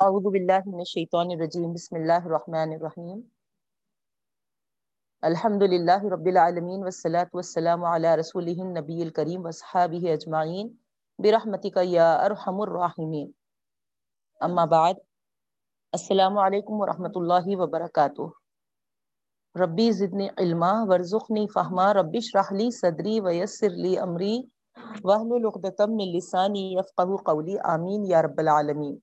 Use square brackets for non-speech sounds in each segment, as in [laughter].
اعوذ باللہ من الشیطان الرجیم، بسم اللہ الرحمن الرحیم. الحمد للہ رب العالمین والصلاة والسلام علی رسولہ النبی الکریم واصحابہ اجمعین، برحمتک یا ارحم الراحمین. اما بعد، السلام علیکم ورحمۃ اللہ وبرکاتہ. ربی زدنی علما، ورزقنی فہما، ربی اشرح لی صدری ویسر لی امری، واحلل عقدۃ من لسانی یفقهوا قولی، آمین یا رب العالمین.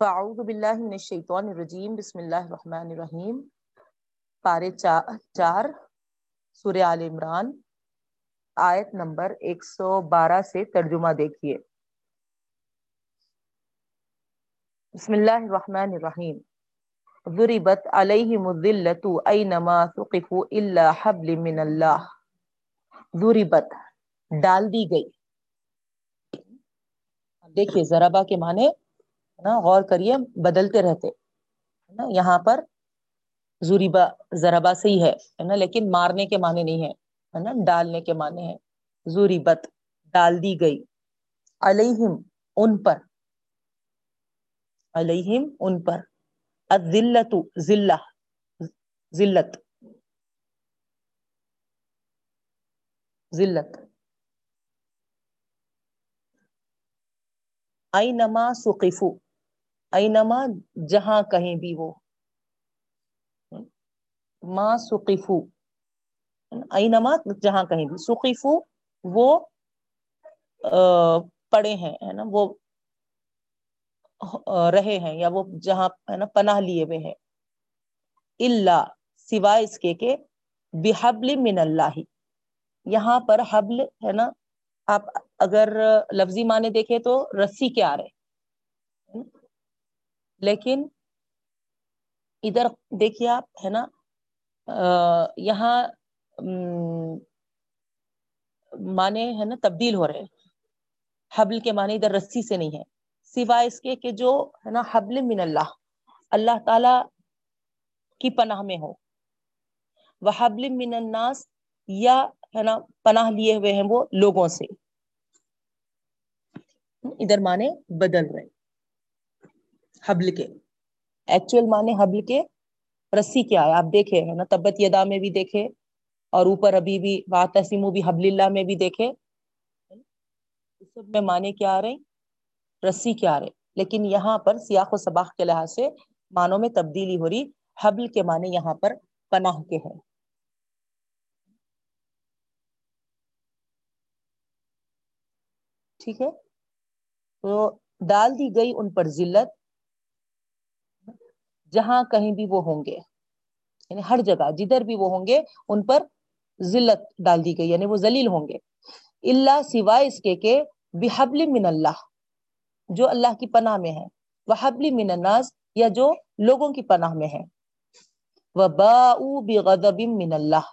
فاعوذ باللہ من الشیطان الرجیم، بسم اللہ الرحمن الرحیم، پارے چار سورہ آل عمران، آیت نمبر ایک سو بارہ سے ترجمہ دیکھیے۔ بسم اللہ الرحمن الرحیم۔ ضربت علیہم الذلت اینما ثقفوا الا حبل من اللہ۔ ضربت، ڈال دی گئی۔ دیکھیے ذربا کے معنی۔ نا، غور کریے، بدلتے رہتے نا، یہاں پر زوریبا ذربا سے ہی ہے نا، لیکن مارنے کے معنی نہیں ہے نا، ڈالنے کے معنی ہے۔ زوریبت ڈال دی گئی۔ علیہم، ان پر۔ علیہم، ان پر۔ الذلت ذلہ، ذلت۔ ذلت۔ اینما سقفو۔ اینما جہاں کہیں بھی وہ۔ ما سقفو۔ اینما جہاں کہیں بھی۔ سقفو وہ پڑے ہیں، ہے نا، وہ رہے ہیں یا وہ جہاں، ہے نا، پناہ لیے ہوئے ہیں۔ اللہ سوائے اس کے کہ بحبل من اللہ۔ یہاں پر حبل، ہے نا، آپ اگر لفظی معنی دیکھے تو رسی کے آ رہے لیکن ادھر دیکھیے آپ، ہے نا یہاں معنی ہے نا تبدیل ہو رہے حبل کے معنی ادھر رسی سے نہیں ہے۔ سوائے اس کے کہ جو، ہے نا، حبل من اللہ اللہ تعالی کی پناہ میں ہو۔ وہ حبل من الناس، یا، ہے نا، پناہ لیے ہوئے ہیں وہ لوگوں سے۔ ادھر مانے بدل رہے حبل کے۔ ایکچوئل مانے حبل کے رسی کیا ہے آپ دیکھے ہے نا، تبت یدا میں بھی دیکھے اور اوپر ابھی بھی واتسیم بھی حبل اللہ میں بھی دیکھے۔ سب میں مانے کیا آ رہے رسی کیا آ رہے لیکن یہاں پر سیاق و سباق کے لحاظ سے مانوں میں تبدیلی ہو رہی، حبل کے معنی یہاں پر پناہ کے ہیں۔ ٹھیک ہے؟ تو ڈال دی گئی ان پر ذلت۔ جہاں کہیں بھی وہ ہوں گے یعنی ہر جگہ جدھر بھی وہ ہوں گے، ان پر ذلت ڈال دی گئی یعنی وہ ذلیل ہوں گے۔ اللہ سوائے اس کے کہ بحبل من اللہ جو اللہ کی پناہ میں ہے وہ من الناس، یا جو لوگوں کی پناہ میں ہے وہ باؤ بغضب من اللہ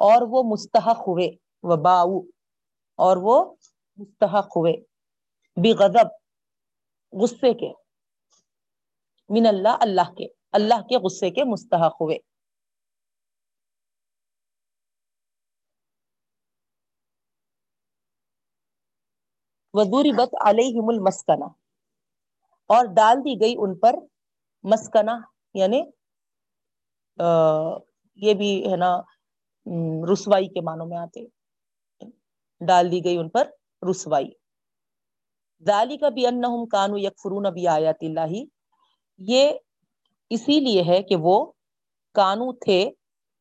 اور وہ مستحق ہوئے۔ وہ باؤ اور وہ مستحق ہوئے۔ بغضب، غصے کے۔ من اللہ اللہ کے اللہ کے غصے کے مستحق ہوئے۔ وضربت علیہم المسکنہ۔ اور ڈال دی گئی ان پر مسکنہ یعنی یہ بھی ہے نا رسوائی کے معنوں میں آتے۔ ڈال دی گئی ان پر رسوائی۔ ذالی کا بھی ان کانو یکفرون بھی آیات اللہ۔ یہ اسی لیے ہے کہ وہ کانو تھے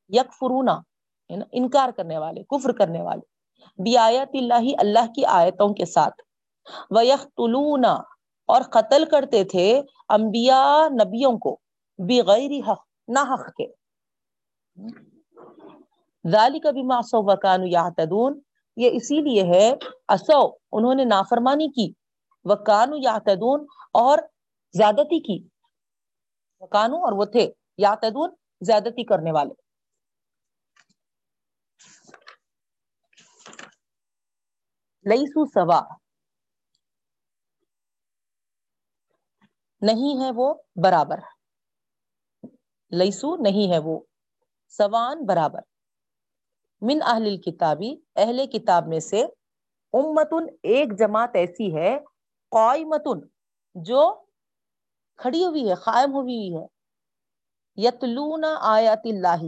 یک فرونا انکار کرنے والے، کفر کرنے والے۔ بھی اللہ اللہ کی آیتوں کے ساتھ۔ وہ اور قتل کرتے تھے انبیاء نبیوں کو بغیر حق، نہ حق کے۔ ذالی کا بھی ماسو و یہ اسی لیے ہے اصو انہوں نے نافرمانی کی۔ وہ کانو اور زیادتی کی۔ کانو اور وہ تھے یا زیادتی کرنے والے۔ لئیسو سوا۔ نہیں ہے وہ برابر۔ لئیسو نہیں ہے وہ سوان برابر۔ من اہل کتابی اہل کتاب میں سے امتن ایک جماعت ایسی ہے، قائمتن، جو کھڑی ہوئی ہے قائم ہوئی ہے۔ یتلون آیات اللہ۔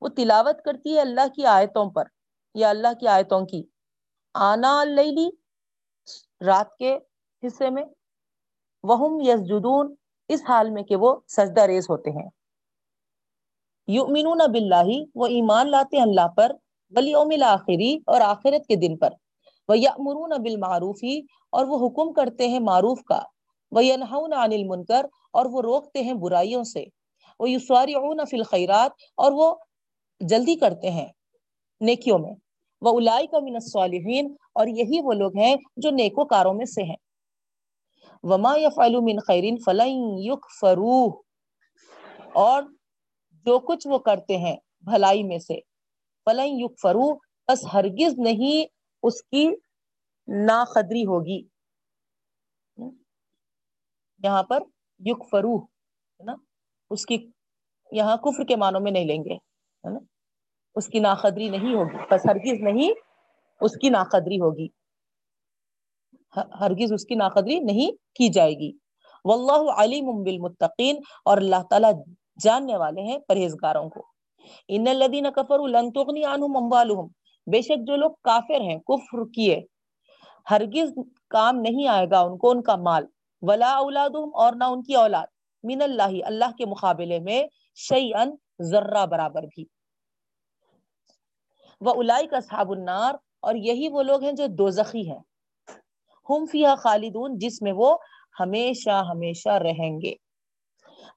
وہ تلاوت کرتی ہے اللہ کی آیتوں پر، یا اللہ کی آیتوں کی۔ آنا اللیلی رات کے حصے میں۔ وہم یسجدون، اس حال میں کہ وہ سجدہ ریز ہوتے ہیں۔ یؤمنون باللہ، وہ ایمان لاتے ہیں اللہ پر، والیوم الاخری اور آخرت کے دن پر۔ وَيَأْمُرُونَ بِالْمَعْرُوفِ، اور وہ حکم کرتے ہیں معروف کا۔ وَيَنْحَوْنَ عَنِ الْمُنْكَرِ اور وہ روکتے ہیں برائیوں سے۔ وَيُسْوَارِعُونَ فِي الْخَيْرَاتِ اور وہ جلدی کرتے ہیں نیکیوں میں۔ وَأُولَئِكَ مِنَ الصَّالِحِينَ اور یہی وہ لوگ ہیں جو نیکو کاروں میں سے ہیں۔ وَمَا يَفْعَلُ مِنْ خَيْرٍ فَلَنْ يُكْفَرُوهُ۔ اور جو کچھ وہ کرتے ہیں بھلائی میں سے۔ فَلَنْ يُكْفَرُوهُ۔ بس ہرگز نہیں اس کی ناقدری ہوگی۔ یہاں پر یکفرو، ہے نا؟ اس کی، یہاں کفر کے معنوں میں نہیں لیں گے، ہے نا؟ اس کی ناقدری نہیں ہوگی، بس ہرگز نہیں اس کی ناقدری ہوگی۔ ہرگز اس کی ناقدری نہیں کی جائے گی۔ واللہ علیم بالمتقین، اور اللہ تعالی جاننے والے ہیں پرہیزگاروں کو۔ ان الذين كفروا لن تغني عنهم اموالهم بے شک جو لوگ کافر ہیں، کفر کیے، ہرگز کام نہیں آئے گا ان کو، ان کا مال۔ ولا اولادهم اور نہ ان کی اولاد۔ من اللہ اللہ کے مقابلے میں شیئا ذرہ برابر بھی۔ وہ الائی کا صحاب النار، اور یہی وہ لوگ ہیں جو دوزخی ہیں۔ ہم فیہا خالدون، جس میں وہ ہمیشہ ہمیشہ رہیں گے۔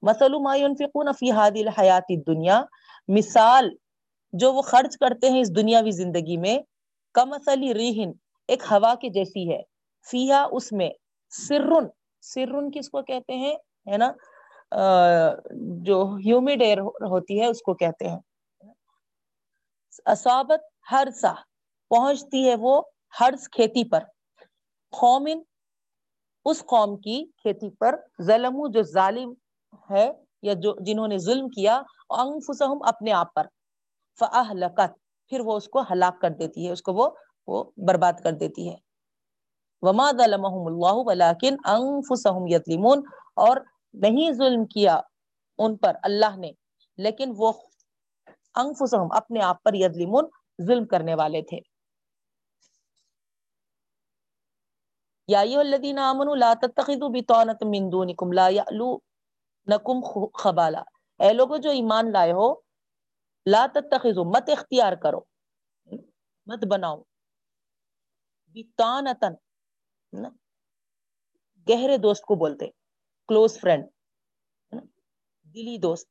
مثل ما ينفقون فی هذه الحیات الدنیا۔ مثال جو وہ خرچ کرتے ہیں اس دنیاوی زندگی میں کمثلی ریحن ایک ہوا کی جیسی ہے۔ فیہا اس میں سرن سرن کس کو کہتے ہیں؟ ہے نا؟ جو ہیومڈ ایئر ہوتی ہے، اس کو کہتے ہیں۔ اصابت ہر سا پہنچتی ہے وہ ہرس کھیتی پر۔ قومن، اس قوم کی کھیتی پر۔ ظلم جو ظالم ہے یا جو، جنہوں نے ظلم کیا، انفسہم اپنے آپ پر۔ فاہلکت، پھر وہ اس کو ہلاک کر دیتی ہے، اس کو وہ وہ برباد کر دیتی ہے۔ وما ظلمهم اللہ ولكن انفسهم یظلمون اور نہیں ظلم کیا ان پر اللہ نے، لیکن وہ انفسهم اپنے آپ پر یظلمون ظلم کرنے والے تھے۔ یا ایھا الذین آمنوا، لا تتخذوا بطانة من دونکم، لا یألونکم خبالا۔ اے لوگو جو ایمان لائے ہو، لا تتخذوا، مت اختیار کرو، مت بناؤ۔ بطانتن نا؟ گہرے دوست کو بولتے کلوز فرینڈ دلی دوست۔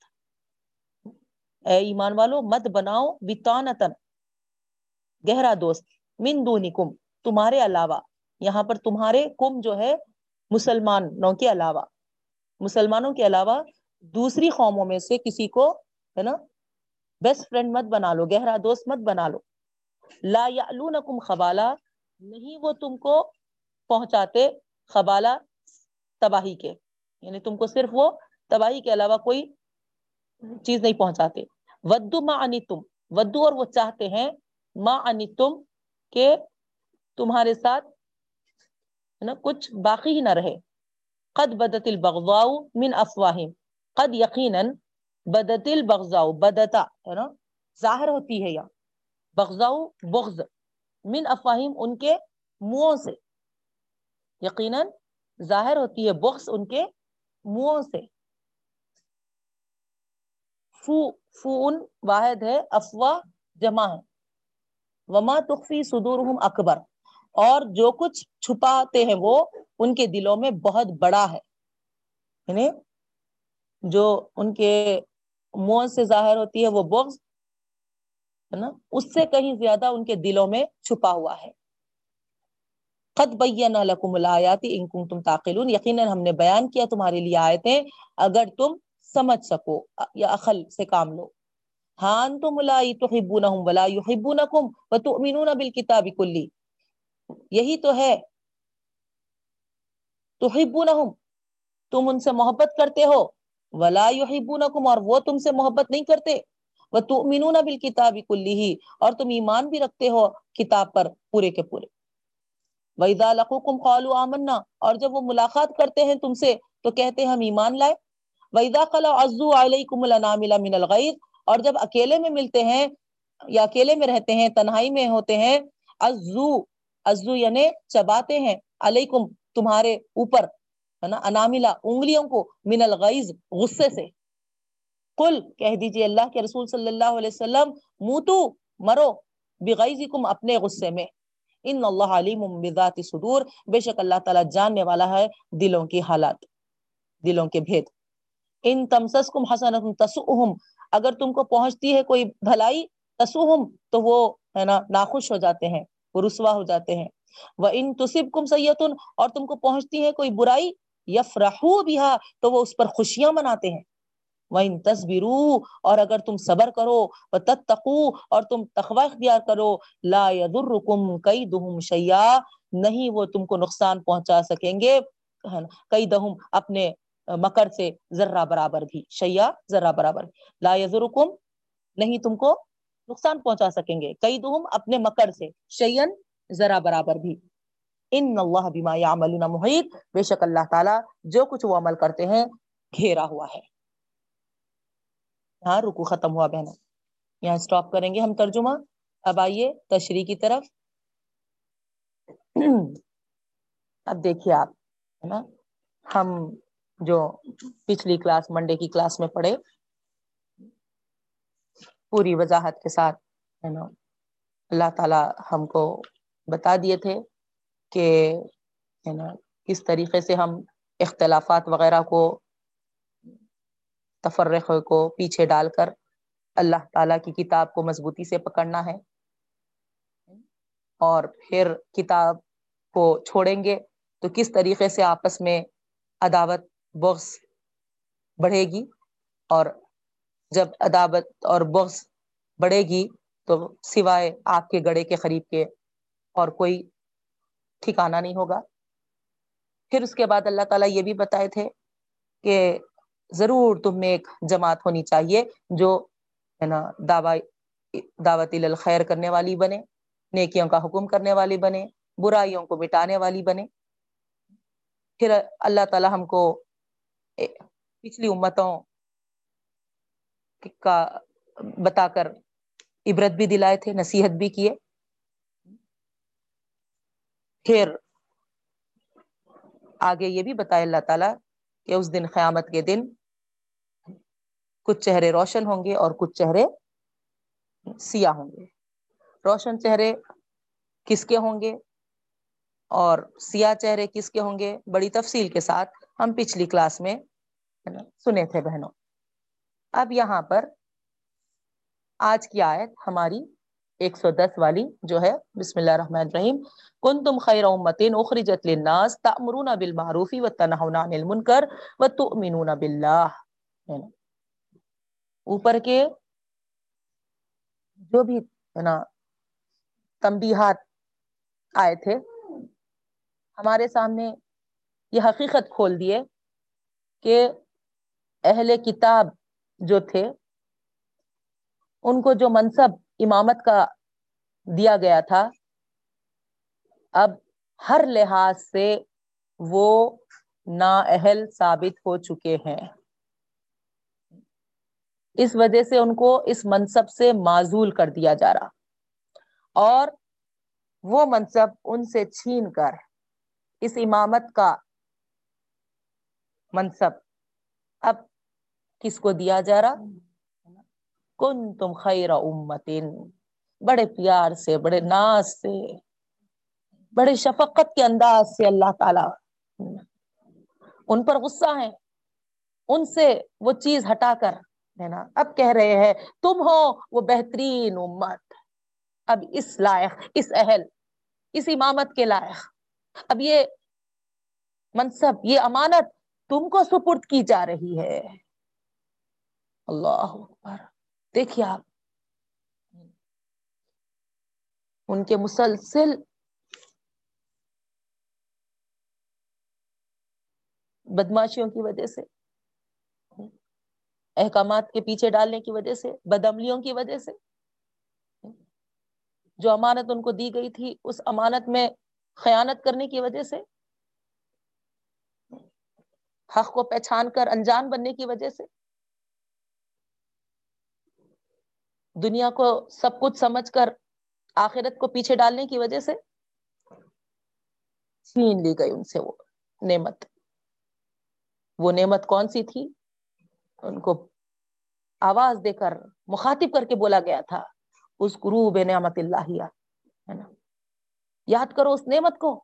اے ایمان والو، مت بناؤ بطانتن گہرا دوست۔ من دونکم، تمہارے علاوہ۔ یہاں پر تمہارے کم جو ہے، مسلمانوں کے علاوہ۔ مسلمانوں کے علاوہ دوسری قوموں میں سے کسی کو، ہے نا؟ بیسٹ فرینڈ مت بنا لو، گہرا دوست مت بنا لو۔ لا یعلونکم خبالا، نہیں وہ تم کو پہنچاتے خبالا تباہی کے۔ یعنی تم کو صرف وہ تباہی کے علاوہ کوئی چیز نہیں پہنچاتے۔ ودو ما انی تم ودو اور وہ چاہتے ہیں ما انی تم کہ تمہارے ساتھ نا کچھ باقی ہی نہ رہے۔ قد بدت البغضاء من افواہم قد یقینا بدت البغضاء، بدتا ہے نا، ظاہر ہوتی ہے یا۔ بغضاء، بغض۔ من افواہم ان کے منہوں سے۔ یقینا ظاہر ہوتی ہے بغض ان کے منہوں سے۔ فو، فون واحد ہے افواہ جمع ہے۔ وما تخفی صدورہم اکبر۔ اور جو کچھ چھپاتے ہیں وہ ان کے دلوں میں بہت بڑا ہے۔ یعنی جو ان کے منہ سے ظاہر ہوتی ہے وہ بغض ہے نا؟ اس سے کہیں زیادہ ان کے دلوں میں چھپا ہوا ہے۔ قد بینا لکم الایات ان کنتم تعقلون. یقینا ہم نے بیان کیا تمہارے لیے آیتیں، اگر تم سمجھ سکو یا عقل سے کام لو۔ ہاں انتم لا تحبونہم ولا یحبونکم وتؤمنون بالکتاب کلی۔ یہی تو ہے۔ تحبونہم، تم ان سے محبت کرتے ہو۔ ولا یحبونکم، اور وہ تم سے محبت نہیں کرتے۔ وتؤمنون بالکتاب کلی۔ اور تم ایمان بھی رکھتے ہو کتاب پر پورے کے پورے۔ وَإِذَا لَقُوكُمْ قَالُوا آمَنَّا اور جب وہ ملاقات کرتے ہیں تم سے تو کہتے ہیں ہم ایمان لائے۔ وَإِذَا خَلَوْا عَزُّوا عَلَيْكُمُ الْأَنَامِلَ مِنَ الْغَيْظِ اور جب اکیلے میں ملتے ہیں یا اکیلے میں رہتے ہیں، تنہائی میں ہوتے ہیں عزو عزو یعنی چباتے ہیں۔ علیکم تمہارے اوپر، ہے نا، اناملہ انگلیوں کو من الغیظ غصے سے۔ قل، کہہ دیجیے اللہ کے رسول صلی اللہ علیہ وسلم، موتو، مرو بغیظکم اپنے غصے میں۔ ان اللہ علیم بذات صدور بے شک اللہ تعالیٰ جاننے والا ہے دلوں کی حالات، دلوں کے بھید۔ ان تمسسکم حسنۃ تسؤہم اگر تم کو پہنچتی ہے کوئی بھلائی تسؤہم تو وہ ہے نا، ناخوش ہو جاتے ہیں، وہ رسوا ہو جاتے ہیں۔ وہ ان تصبکم سیئتن اور تم کو پہنچتی ہے کوئی برائی، یفرحو بها، تو وہ اس پر خوشیاں مناتے ہیں۔ وَإِن تَصْبِرُوا، اور اگر تم صبر کرو، وَتَتَّقُوا، اور تم تقوی اختیار کرو، لا يَضُرُّكُمْ قَيْدُهُمْ شَيْئًا، نہیں وہ تم کو نقصان پہنچا سکیں گے قیدہم اپنے مکر سے ذرہ برابر بھی شیعہ ذرہ برابر لا يَضُرُّكُمْ نہیں تم کو نقصان پہنچا سکیں گے قیدہم اپنے مکر سے شیئن ذرہ برابر بھی۔ ان اللہ بما یعملون محیط بے شک اللہ تعالی جو کچھ وہ عمل کرتے ہیں، گھیرا ہوا ہے۔ ہاں رکو ختم ہوا بہنوں۔ یہاں سٹاپ کریں گے ہم ترجمہ۔ اب آئیے تشریح کی طرف۔ اب دیکھیے آپ، ہے نا؟ ہم جو پچھلی کلاس منڈے کی کلاس میں پڑھے، پوری وضاحت کے ساتھ، ہے نا؟ اللہ تعالی ہم کو بتا دیے تھے کہ، ہے نا، کس طریقے سے ہم اختلافات وغیرہ کو تفرق کو پیچھے ڈال کر اللہ تعالی کی کتاب کو مضبوطی سے پکڑنا ہے۔ اور پھر کتاب کو چھوڑیں گے تو کس طریقے سے آپس میں عداوت، بغض بڑھے گی؟ اور جب عداوت اور بغض بڑھے گی تو سوائے آپ کے گڑے کے قریب کے اور کوئی ٹھکانا نہیں ہوگا۔ پھر اس کے بعد اللہ تعالیٰ یہ بھی بتائے تھے کہ ضرور تم میں ایک جماعت ہونی چاہیے جو ہے نا، دعوی، دعوت الخیر کرنے والی بنے، نیکیوں کا حکم کرنے والی بنے، برائیوں کو مٹانے والی بنے۔ پھر اللہ تعالی ہم کو پچھلی امتوں کا بتا کر عبرت بھی دلائے تھے، نصیحت بھی کیے۔ پھر آگے یہ بھی بتایا اللہ تعالیٰ کہ اس دن قیامت کے دن کچھ چہرے روشن ہوں گے اور کچھ چہرے سیاہ ہوں گے۔ روشن چہرے کس کے ہوں گے اور سیاہ چہرے کس کے ہوں گے؟ بڑی تفصیل کے ساتھ ہم پچھلی کلاس میں سنے تھے بہنوں۔ اب یہاں پر آج کی آیت ہماری ایک سو دس والی جو ہے، بسم اللہ الرحمن الرحیم کن تم خیر امتین اخرجت للناس تأمرون بالمعروف وتنہون عن المنکر وتؤمنون باللہ۔ اوپر کے جو بھی نا، تنبیہات آئے تھے، ہمارے سامنے یہ حقیقت کھول دیے کہ اہل کتاب جو تھے، ان کو جو منصب امامت کا دیا گیا تھا، اب ہر لحاظ سے وہ نااہل ثابت ہو چکے ہیں۔ اس وجہ سے ان کو اس منصب سے معذول کر دیا جا رہا۔ اور وہ منصب ان سے چھین کر اس امامت کا منصب اب کس کو دیا جا رہا؟ کن تم خیر امتن، بڑے پیار سے، بڑے ناز سے، بڑے شفقت کے انداز سے اللہ تعالی ان پر غصہ ہے ان سے وہ چیز ہٹا کر ہے نا اب کہہ رہے ہیں، تم ہو وہ بہترین امت۔ اب اس لائق، اس اہل، اس امامت کے لائق۔ اب یہ منصب، یہ امانت تم کو سپرد کی جا رہی ہے۔ اللہ دیکھیے آپ، ان کے مسلسل بدماشیوں کی وجہ سے، احکامات کے پیچھے ڈالنے کی وجہ سے بدملیوں کی وجہ سے جو امانت ان کو دی گئی تھی، اس امانت میں خیانت کرنے کی وجہ سے، حق کو پہچان کر انجان بننے کی وجہ سے دنیا کو سب کچھ سمجھ کر آخرت کو پیچھے ڈالنے کی وجہ سے چھین لی گئی ان سے وہ نعمت۔ وہ نعمت کون سی تھی؟ ان کو آواز دے کر مخاطب کر کے بولا گیا تھا اس قروب نعمت اللہ، ہے نا؟ یاد کرو اس نعمت کو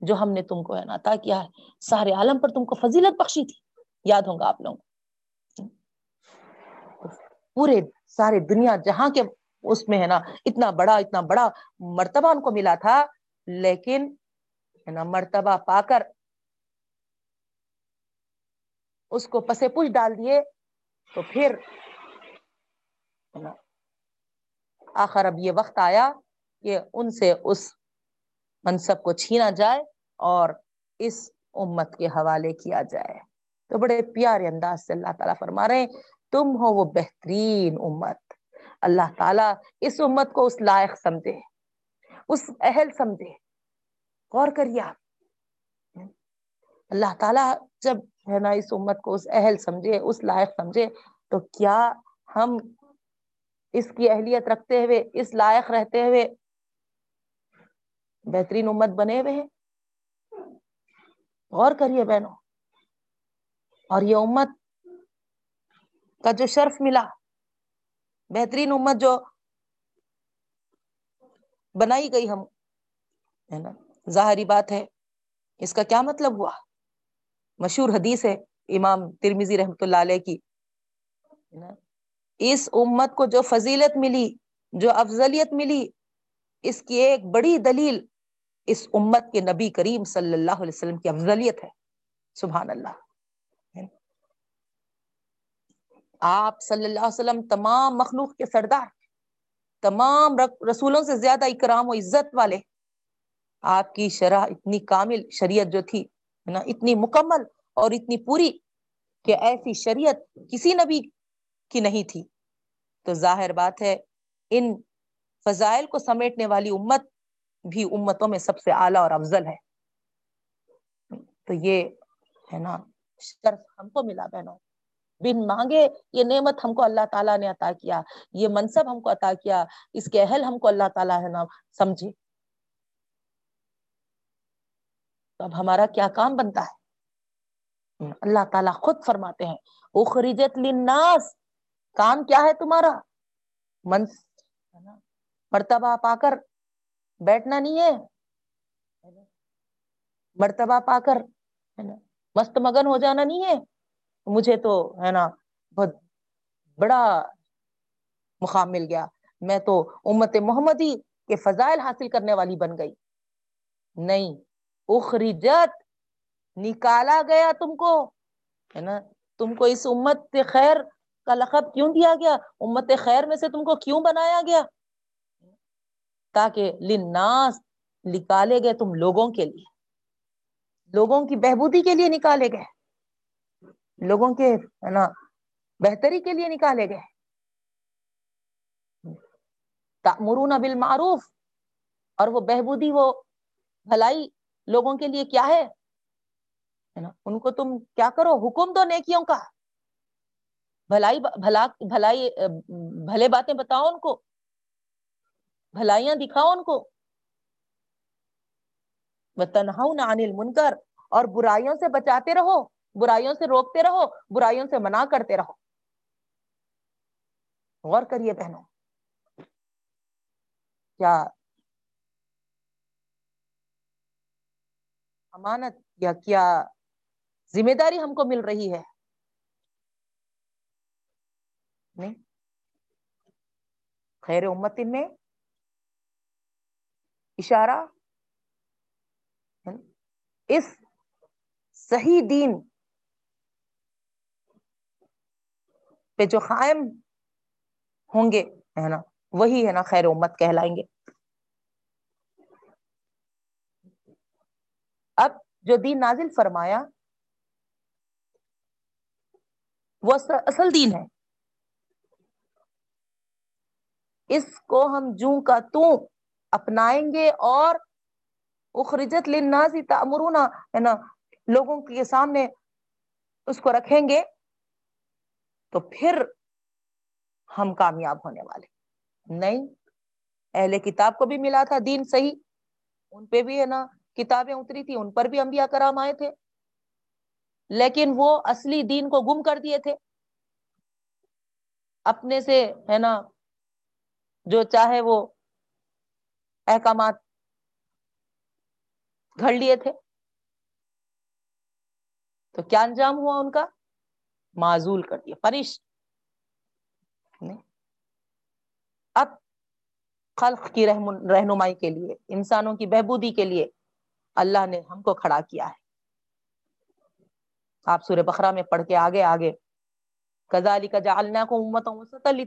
جو ہم نے تم کو ہے نا عطا کیا ہے۔ سارے عالم پر تم کو فضیلت بخشی تھی۔ یاد ہوں گا آپ لوگ پورے سارے دنیا جہاں کے اس میں ہے نا، اتنا بڑا اتنا بڑا مرتبہ ان کو ملا تھا، لیکن ہے نا، مرتبہ پا کر اس کو پسے پوچھ ڈال دیے، تو پھر آخر اب یہ وقت آیا کہ ان سے اس منصب کو چھینا جائے اور اس امت کے حوالے کیا جائے۔ تو بڑے پیارے انداز سے اللہ تعالیٰ فرما رہے ہیں۔ تم ہو وہ بہترین امت۔ اللہ تعالیٰ اس امت کو اس لائق سمجھے، اس اہل سمجھے۔ غور کریے آپ۔ اللہ تعالیٰ جب ہے نا اس امت کو اس اہل سمجھے، اس لائق سمجھے، تو کیا ہم اس کی اہلیت رکھتے ہوئے، اس لائق رہتے ہوئے بہترین امت بنے ہوئے ہیں؟ غور کریے بہنوں۔ اور یہ امت کا جو شرف ملا، بہترین امت جو بنائی گئی ہم، ہے نا؟ ظاہری بات ہے، اس کا کیا مطلب ہوا؟ مشہور حدیث ہے امام ترمیزی رحمت اللہ علیہ کی اس امت کو جو فضیلت ملی، جو افضلیت ملی، اس کی ایک بڑی دلیل اس امت کے نبی کریم صلی اللہ علیہ وسلم کی افضلیت ہے، سبحان اللہ۔ آپ صلی اللہ علیہ وسلم تمام مخلوق کے سردار، تمام رسولوں سے زیادہ اکرام و عزت والے۔ آپ کی شرح اتنی کامل شریعت جو تھی نا، اتنی مکمل اور اتنی پوری کہ ایسی شریعت کسی نبی کی نہیں تھی۔ تو ظاہر بات ہے، ان فضائل کو سمیٹنے والی امت بھی امتوں میں سب سے اعلیٰ اور افضل ہے۔ تو یہ، ہے نا، شرف ہم کو ملا بہنوں۔ بن مانگے، یہ نعمت ہم کو اللہ تعالیٰ نے عطا کیا، یہ منصب ہم کو عطا کیا، اس کے اہل ہم کو اللہ تعالیٰ ہے نا سمجھے؟ تو اب ہمارا کیا کام بنتا ہے؟ اللہ تعالیٰ خود فرماتے ہیں، اخرجت للناس، کام کیا ہے تمہارا؟ من مرتبہ پا کر بیٹھنا نہیں ہے؟ مرتبہ پا کر مست مگن ہو جانا نہیں ہے؟ مجھے تو ہے نا بہت بڑا مقام مل گیا۔ میں تو امت محمدی کے فضائل حاصل کرنے والی بن گئی۔ نہیں، اخرجت، نکالا گیا تم کو۔ ہے نا؟ تم کو اس امت خیر کا لقب کیوں دیا گیا؟ امت خیر میں سے تم کو کیوں بنایا گیا؟ تاکہ لناس نکالے گئے تم لوگوں کے لیے۔ لوگوں کی بہبودی کے لیے نکالے گئے۔ لوگوں کے ہے نا، بہتری کے لیے نکالے گئے۔ مرون بالمعروف، اور وہ بہبودی، وہ بھلائی لوگوں کے لیے کیا ہے؟ نا، ان کو تم کیا کرو؟ حکم دو نیکیوں کا۔ بھلائی، بھلا، بھلائی، بھلے باتیں بتاؤ ان کو۔ بھلائیاں دکھاؤ ان کو۔ تنہاؤ نہ انل منکر اور برائیوں سے بچاتے رہو۔ برائیوں سے روکتے رہو، برائیوں سے منع کرتے رہو۔ غور کریے بہنوں۔ کیا امانت یا کیا ذمہ داری ہم کو مل رہی ہے؟ نہیں۔ خیر امت میں اشارہ۔ اس صحیح دین پہ جو قائم ہوں گے، ہے نا؟ وہی ہے نا خیر امت کہلائیں گے۔ اب جو دین نازل فرمایا، وہ اصل دین ہے۔ اس کو ہم جو کا تو اپنائیں گے اور اخرجت للناس تامرونا ہے نا؟ لوگوں کے سامنے اس کو رکھیں گے۔ تو پھر ہم کامیاب ہونے والے نہیں، اہل کتاب کو بھی ملا تھا دین صحیح۔ ان پہ بھی ہے نا، کتابیں اتری تھی ان پر بھی انبیاء کرام آئے تھے۔ لیکن وہ اصلی دین کو گم کر دیے تھے۔ اپنے سے ہے نا، جو چاہے وہ احکامات گھڑ لیے تھے۔ تو کیا انجام ہوا ان کا؟ معذول کر دیا فرش اب خلق کی رہنمائی کے لیے، انسانوں کی بہبودی کے لیے اللہ نے ہم کو کھڑا کیا ہے۔ آپ سورہ بخرا میں پڑھ کے آگے آگے۔ کزالی کا جالنا کو امت علی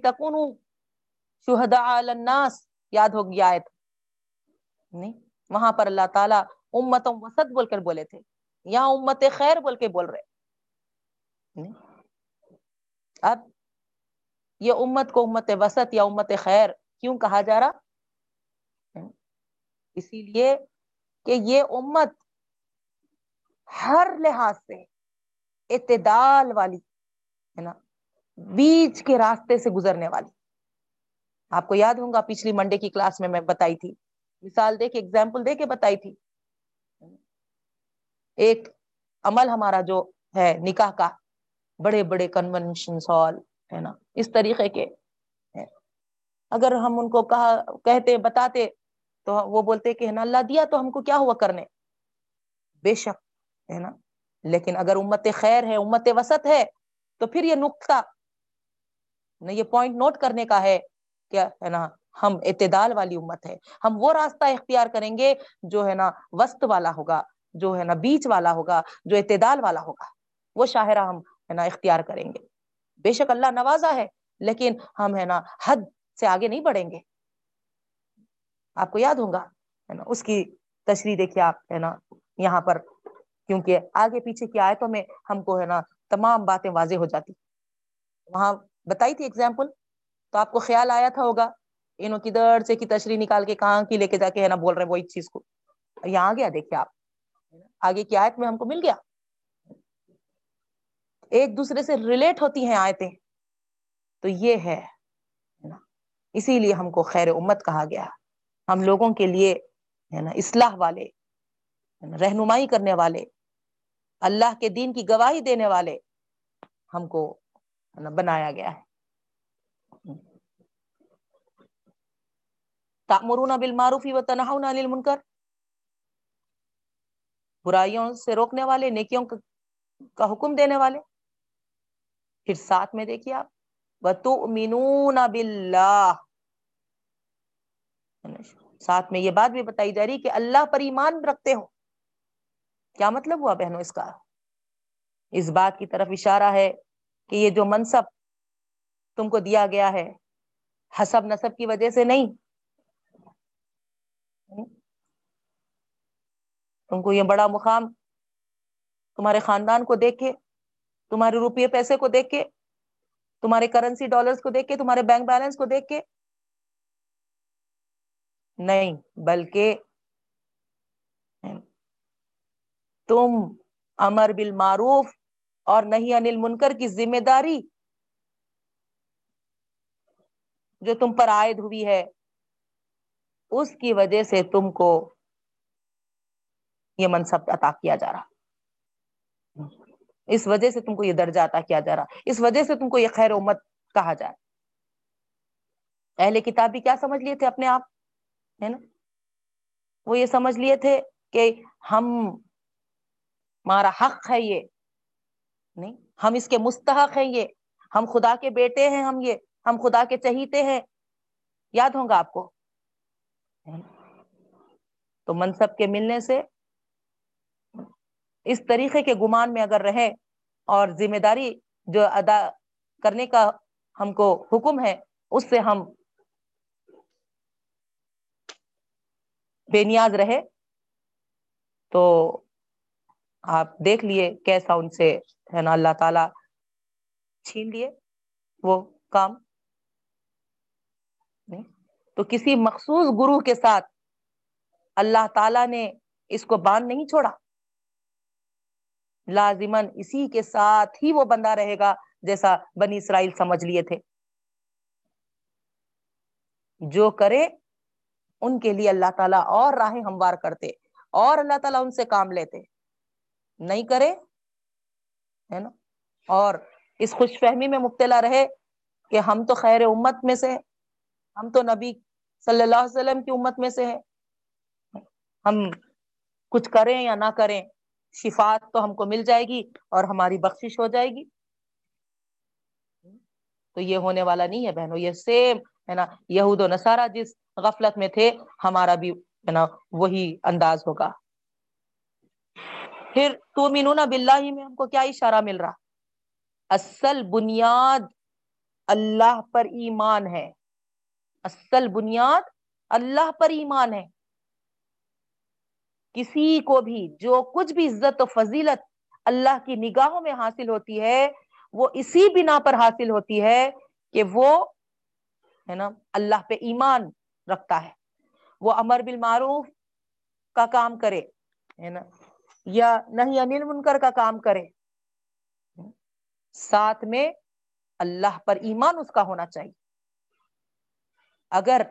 شہدا الناس۔ یاد ہو گیا نہیں۔ وہاں پر اللہ تعالیٰ امت وسط بول کر بولے تھے یہاں امت خیر بول کے بول رہے۔ اب یہ امت کو امت وسط یا امت خیر کیوں کہا جا رہا؟ اسی لیے کہ یہ امت ہر لحاظ سے اعتدال والی، ہے نا، بیچ کے راستے سے گزرنے والی۔ آپ کو یاد ہوں گا، پچھلی منڈے کی کلاس میں میں بتائی تھی۔ مثال دے کے ایگزامپل دے کے بتائی تھی۔ ایک عمل ہمارا جو ہے، نکاح کا۔ بڑے بڑے کنونشن ہال ہے نا؟ اس طریقے کے اگر ہم ان کو کہا کہتے، بتاتے، تو وہ بولتے کہ ہے نا، اللہ دیا تو ہم کو کیا ہوا کرنے؟ بے شک، ہے نا؟ لیکن اگر امت خیر ہے، امت وسط ہے، تو پھر یہ نقطہ یہ پوائنٹ نوٹ کرنے کا ہے کیا ہے نا، ہم اعتدال والی امت ہے۔ ہم وہ راستہ اختیار کریں گے جو ہے نا، وسط والا ہوگا، جو ہے نا، بیچ والا ہوگا، جو اعتدال والا ہوگا۔ وہ شاہراہ ہم ہے نا، اختیار کریں گے۔ بے شک اللہ نوازا ہے، لیکن ہم ہے نا حد سے آگے نہیں بڑھیں گے۔ آپ کو یاد ہوگا ہے نا، اس کی تشریح دیکھیے آپ، ہے نا، یہاں پر، کیونکہ آگے پیچھے کی آیتوں میں ہم کو ہے نا تمام باتیں واضح ہو جاتی۔ وہاں بتائی تھی ایگزامپل تو آپ کو خیال آیا تھا ہوگا، انہوں کی در سے کی تشریح نکال کے کہاں کی لے کے جا کے ہے نا بول رہے وہ چیز کو۔ یہاں آ گیا، دیکھیے آپ آگے کی آیت میں ہم کو مل گیا۔ ایک دوسرے سے ریلیٹ ہوتی ہیں آیتیں، تو یہ ہے اسی لیے ہم کو خیر امت کہا گیا۔ ہم لوگوں کے لیے، ہے نا، اصلاح والے رہنمائی کرنے والے، اللہ کے دین کی گواہی دینے والے ہم کو بنایا گیا ہے۔ تامرون بل معروفی و تنہا نل منکر برائیوں سے روکنے والے، نیکیوں کا حکم دینے والے۔ پھر ساتھ میں دیکھیے آپ، وَتُؤْمِنُونَ بِاللَّهِ۔ ساتھ میں یہ بات بھی بتائی جا رہی کہ اللہ پر ایمان رکھتے ہو۔ کیا مطلب ہوا بہنوں اس کا؟ اس بات کی طرف اشارہ ہے کہ یہ جو منصب تم کو دیا گیا ہے، حسب نصب کی وجہ سے نہیں۔ تم کو یہ بڑا مقام تمہارے خاندان کو دیکھ کے تمہارے روپیے پیسے کو دیکھ کے، تمہارے کرنسی ڈالرز کو دیکھ کے، تمہارے بینک بیلنس کو دیکھ کے۔ نہیں، بلکہ تم امر بالمعروف اور نہیں انل منکر کی ذمہ داری جو تم پر عائد ہوئی ہے، اس کی وجہ سے تم کو یہ منصب عطا کیا جا رہا۔ اس وجہ سے تم کو یہ درجہ عطا کیا جا رہا، اس وجہ سے تم کو یہ خیر امت کہا جائے اہل کتاب بھی کیا سمجھ لیے تھے اپنے آپ؟ ہے نا؟ وہ یہ سمجھ لیے تھے کہ ہم، ہمارا حق ہے یہ۔ نہیں، ہم اس کے مستحق ہیں یہ۔ ہم خدا کے بیٹے ہیں ہم یہ۔ ہم خدا کے چہیتے ہیں۔ یاد ہوں گا آپ کو۔ تو منصب کے ملنے سے اس طریقے کے گمان میں اگر رہے اور ذمہ داری جو ادا کرنے کا ہم کو حکم ہے، اس سے ہم بے نیاز رہے۔ تو آپ دیکھ لیے کیسا ان سے ہے نا اللہ تعالی چھین لیے وہ کام۔ تو کسی مخصوص گروہ کے ساتھ اللہ تعالی نے اس کو باندھ نہیں چھوڑا۔ لازمن اسی کے ساتھ ہی وہ بندہ رہے گا جیسا بنی اسرائیل سمجھ لیے تھے۔ جو کرے، ان کے لیے اللہ تعالیٰ اور راہیں ہموار کرتے اور اللہ تعالیٰ ان سے کام لیتے۔ نہیں کرے، ہے نا؟ اور اس خوش فہمی میں مبتلا رہے کہ ہم تو خیر امت میں سے ہیں، ہم تو نبی صلی اللہ علیہ وسلم کی امت میں سے ہے ہم کچھ کریں یا نہ کریں شفات تو ہم کو مل جائے گی اور ہماری بخشش ہو جائے گی۔ تو یہ ہونے والا نہیں ہے بہنوں، یہ سیم ہے نا، یہود و نصارہ جس غفلت میں تھے، ہمارا بھی ہے نا وہی انداز ہوگا۔ پھر تو مینون بلّہ میں ہم کو کیا اشارہ مل رہا؟ اصل بنیاد اللہ پر ایمان ہے۔ اصل بنیاد اللہ پر ایمان ہے۔ کسی کو بھی جو کچھ بھی عزت و فضیلت اللہ کی نگاہوں میں حاصل ہوتی ہے، وہ اسی بنا پر حاصل ہوتی ہے کہ وہ ہے نا اللہ پہ ایمان رکھتا ہے۔ وہ امر بالمعروف کا کام کرے، ہے نا، یا نہیں انل منکر کا کام کرے۔ ساتھ میں اللہ پر ایمان اس کا ہونا چاہیے۔ اگر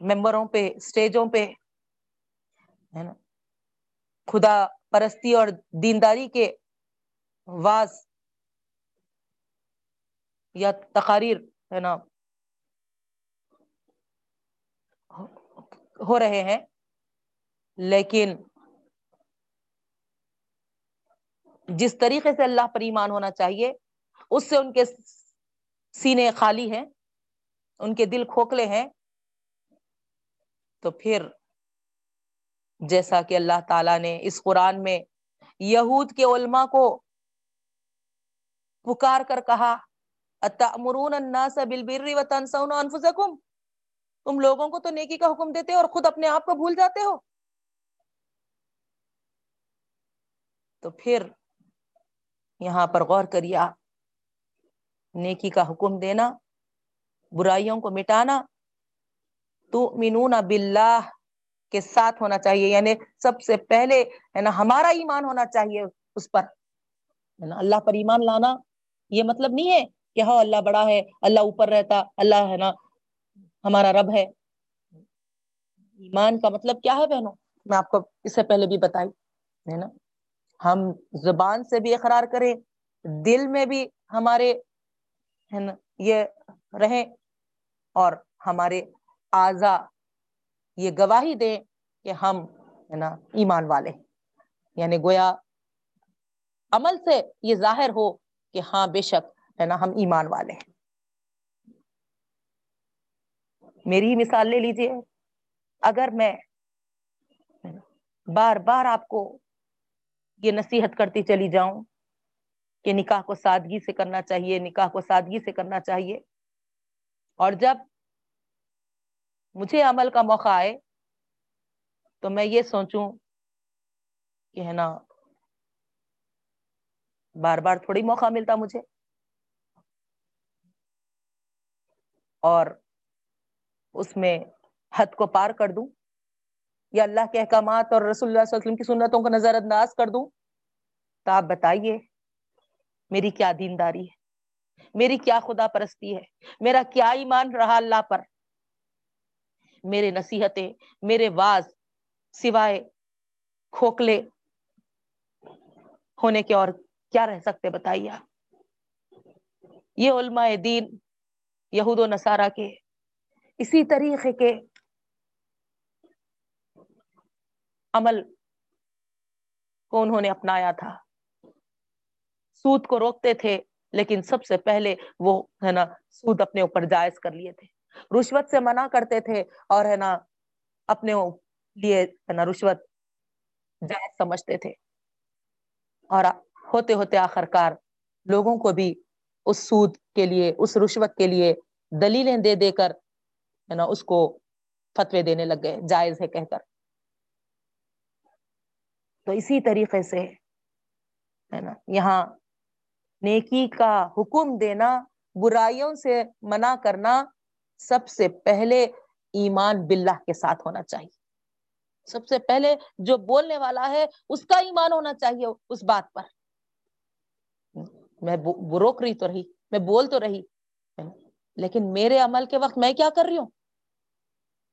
ممبروں پہ اسٹیجوں پہ ہے نا؟ خدا پرستی اور دینداری کے واز یا تقاریر ہے نا؟ ہو رہے ہیں، لیکن جس طریقے سے اللہ پر ایمان ہونا چاہیے، اس سے ان کے سینے خالی ہیں، ان کے دل کھوکھلے ہیں، تو پھر جیسا کہ اللہ تعالی نے اس قرآن میں یہود کے علماء کو پکار کر کہا الناس بالبر وتنسون انفسکم؟ تم لوگوں کو تو نیکی کا حکم دیتے ہو اور خود اپنے آپ کو بھول جاتے ہو۔ تو پھر یہاں پر غور کریے آپ، نیکی کا حکم دینا، برائیوں کو مٹانا۔ تو مینون باللہ کے ساتھ ہونا چاہیے یعنی سب سے پہلے ہے نا ہمارا ایمان ہونا چاہیے اس پر۔ ہے نا اللہ پر ایمان لانا یہ مطلب نہیں ہے کہ ہاں اللہ بڑا ہے، اللہ اوپر رہتا، اللہ ہے نا، ہمارا رب ہے۔ ایمان کا مطلب کیا ہے بہنوں؟ میں آپ کو اس سے پہلے بھی بتائی، ہے نا۔ ہم زبان سے بھی اقرار کریں، دل میں بھی ہمارے، ہے نا، یہ رہیں اور ہمارے اعضا یہ گواہی دیں کہ ہم ہے نا ایمان والے یعنی گویا عمل سے یہ ظاہر ہو کہ ہاں بے شک ہے نا ہم ایمان والے ہیں۔ میری ہی مثال لے لیجیے اگر میں بار بار آپ کو یہ نصیحت کرتی چلی جاؤں کہ نکاح کو سادگی سے کرنا چاہیے، نکاح کو سادگی سے کرنا چاہیے، اور جب مجھے عمل کا موقع آئے تو میں یہ سوچوں کہ ہے نا، بار بار تھوڑی موقع ملتا مجھے۔ اور اس میں حد کو پار کر دوں، یا اللہ کے احکامات اور رسول اللہ صلی اللہ علیہ وسلم کی سنتوں کو نظر انداز کر دوں۔ تو آپ بتائیے، میری کیا دینداری ہے؟ میری کیا خدا پرستی ہے؟ میرا کیا ایمان رہا اللہ پر؟ میرے نصیحتیں، میرے واز سوائے کھوکھلے ہونے کے اور کیا رہ سکتے بتائیے یہ علماء دین یہود و نصارہ کے اسی طریقے کے عمل کو انہوں نے اپنایا تھا۔ سود کو روکتے تھے، لیکن سب سے پہلے وہ ہے نا سود اپنے اوپر جائز کر لیے تھے۔ رشوت سے منع کرتے تھے اور ہے نا، اپنے لیے ہے نا رشوت جائز سمجھتے تھے۔ اور ہوتے ہوتے آخر کار لوگوں کو بھی اس سود کے لیے، اس رشوت کے لیے دلیلیں دے دے کر ہے نا اس کو فتوے دینے لگ گئے، جائز ہے کہہ کر۔ تو اسی طریقے سے ہے نا، یہاں نیکی کا حکم دینا، برائیوں سے منع کرنا سب سے پہلے ایمان باللہ کے ساتھ ہونا چاہیے۔ سب سے پہلے جو بولنے والا ہے، اس کا ایمان ہونا چاہیے اس بات پر۔ میں روک رہی تو رہی، میں بول تو رہی۔ لیکن میرے عمل کے وقت میں کیا کر رہی ہوں؟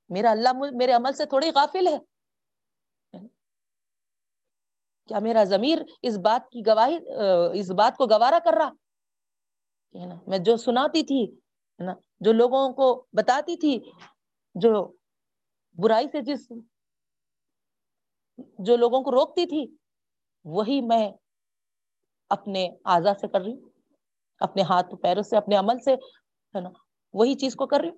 میرا اللہ میرے عمل سے تھوڑی غافل ہے۔ کیا میرا ضمیر اس بات کی گواہی، اس بات کو گوارا کر رہا؟ میں جو سناتی تھی نا؟ جو لوگوں کو بتاتی تھی، جو برائی سے جس جو لوگوں کو روکتی تھی، وہی میں اپنے آزاد سے کر رہی ہوں، اپنے ہاتھ پیروں سے، اپنے عمل سے، ہے نا؟ وہی چیز کو کر رہی ہوں۔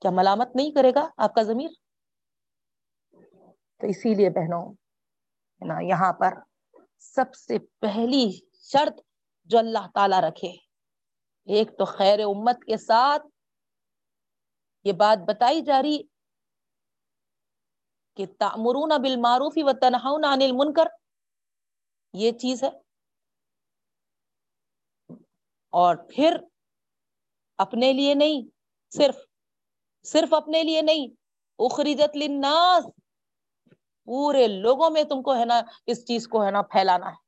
کیا ملامت نہیں کرے گا آپ کا ضمیر؟ تو اسی لیے بہنوں، ہے نا، یہاں پر سب سے پہلی شرط جو اللہ تعالی رکھے۔ ایک تو خیر امت کے ساتھ یہ بات بتائی جا رہی کہ تامرون بالمعروف و تنہاؤن عن المنکر، یہ چیز ہے۔ اور پھر اپنے لیے نہیں، صرف صرف اپنے لیے نہیں، اخرجت للناس۔ پورے لوگوں میں تم کو ہے نا، اس چیز کو ہے نا پھیلانا ہے۔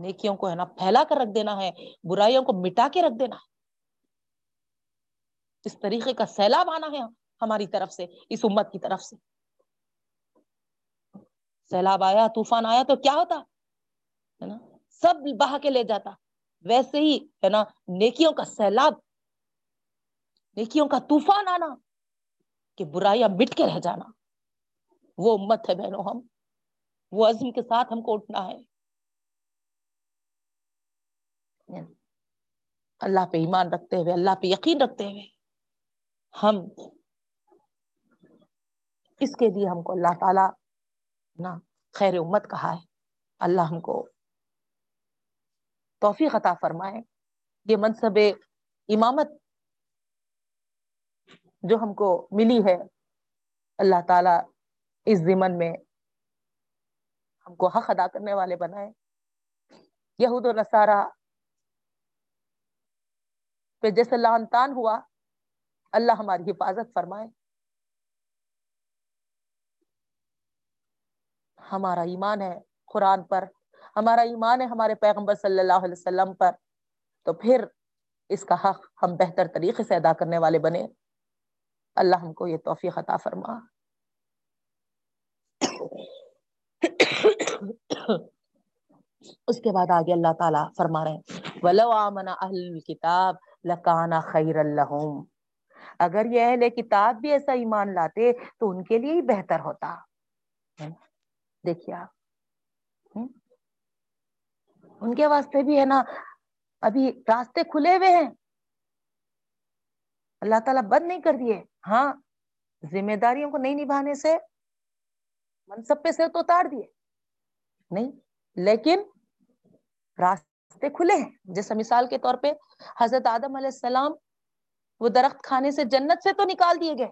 نیکیوں کو ہے نا، پھیلا کر رکھ دینا ہے، برائیوں کو مٹا کے رکھ دینا ہے۔ اس طریقے کا سیلاب آنا ہے ہماری طرف سے، اس امت کی طرف سے۔ سیلاب آیا، طوفان آیا تو کیا ہوتا؟ ہے نا، سب بہا کے لے جاتا۔ ویسے ہی ہے نا، نیکیوں کا سیلاب، نیکیوں کا طوفان آنا، کہ برائیاں مٹ کے رہ جانا۔ وہ امت ہے بہنوں، ہم، وہ عزم کے ساتھ ہم کو اٹھنا ہے۔ اللہ پہ ایمان رکھتے ہوئے، اللہ پہ یقین رکھتے ہوئے۔ ہم اس کے لیے ہم کو اللہ تعالی نا خیر امت کہا ہے۔ اللہ ہم کو توفیق عطا فرمائے۔ یہ منصب امامت جو ہم کو ملی ہے، اللہ تعالی اس زمن میں ہم کو حق ادا کرنے والے بنائے۔ یہود و نصارہ پہ جیسے لان تان ہوا، اللہ ہماری حفاظت فرمائے۔ ہمارا ایمان ہے قرآن پر، ہمارا ایمان ہے ہمارے پیغمبر صلی اللہ علیہ وسلم پر۔ تو پھر اس کا حق ہم بہتر طریقے سے ادا کرنے والے بنے۔ اللہ ہم کو یہ توفیق عطا فرما۔ اس کے بعد آگے اللہ تعالیٰ فرما رہے ہیں۔ ولو آمن اہل کتاب لکانا خیر الحم اگر یہ اہل کتاب بھی ایسا ایمان لاتے تو ان کے لیے ہی بہتر ہوتا۔ دیکھیے آپ۔ ان کے واسطے بھی ہے نا، ابھی راستے کھلے ہوئے ہیں۔ اللہ تعالیٰ بند نہیں کر دیے۔ ہاں ذمہ داریوں کو نہیں نبھانے سے منصب پہ سے تو اتار دیے۔ نہیں، لیکن راستے کھلے ہیں۔ جیسا مثال کے طور پہ حضرت آدم علیہ السلام وہ درخت کھانے سے جنت سے تو نکال دیے گئے،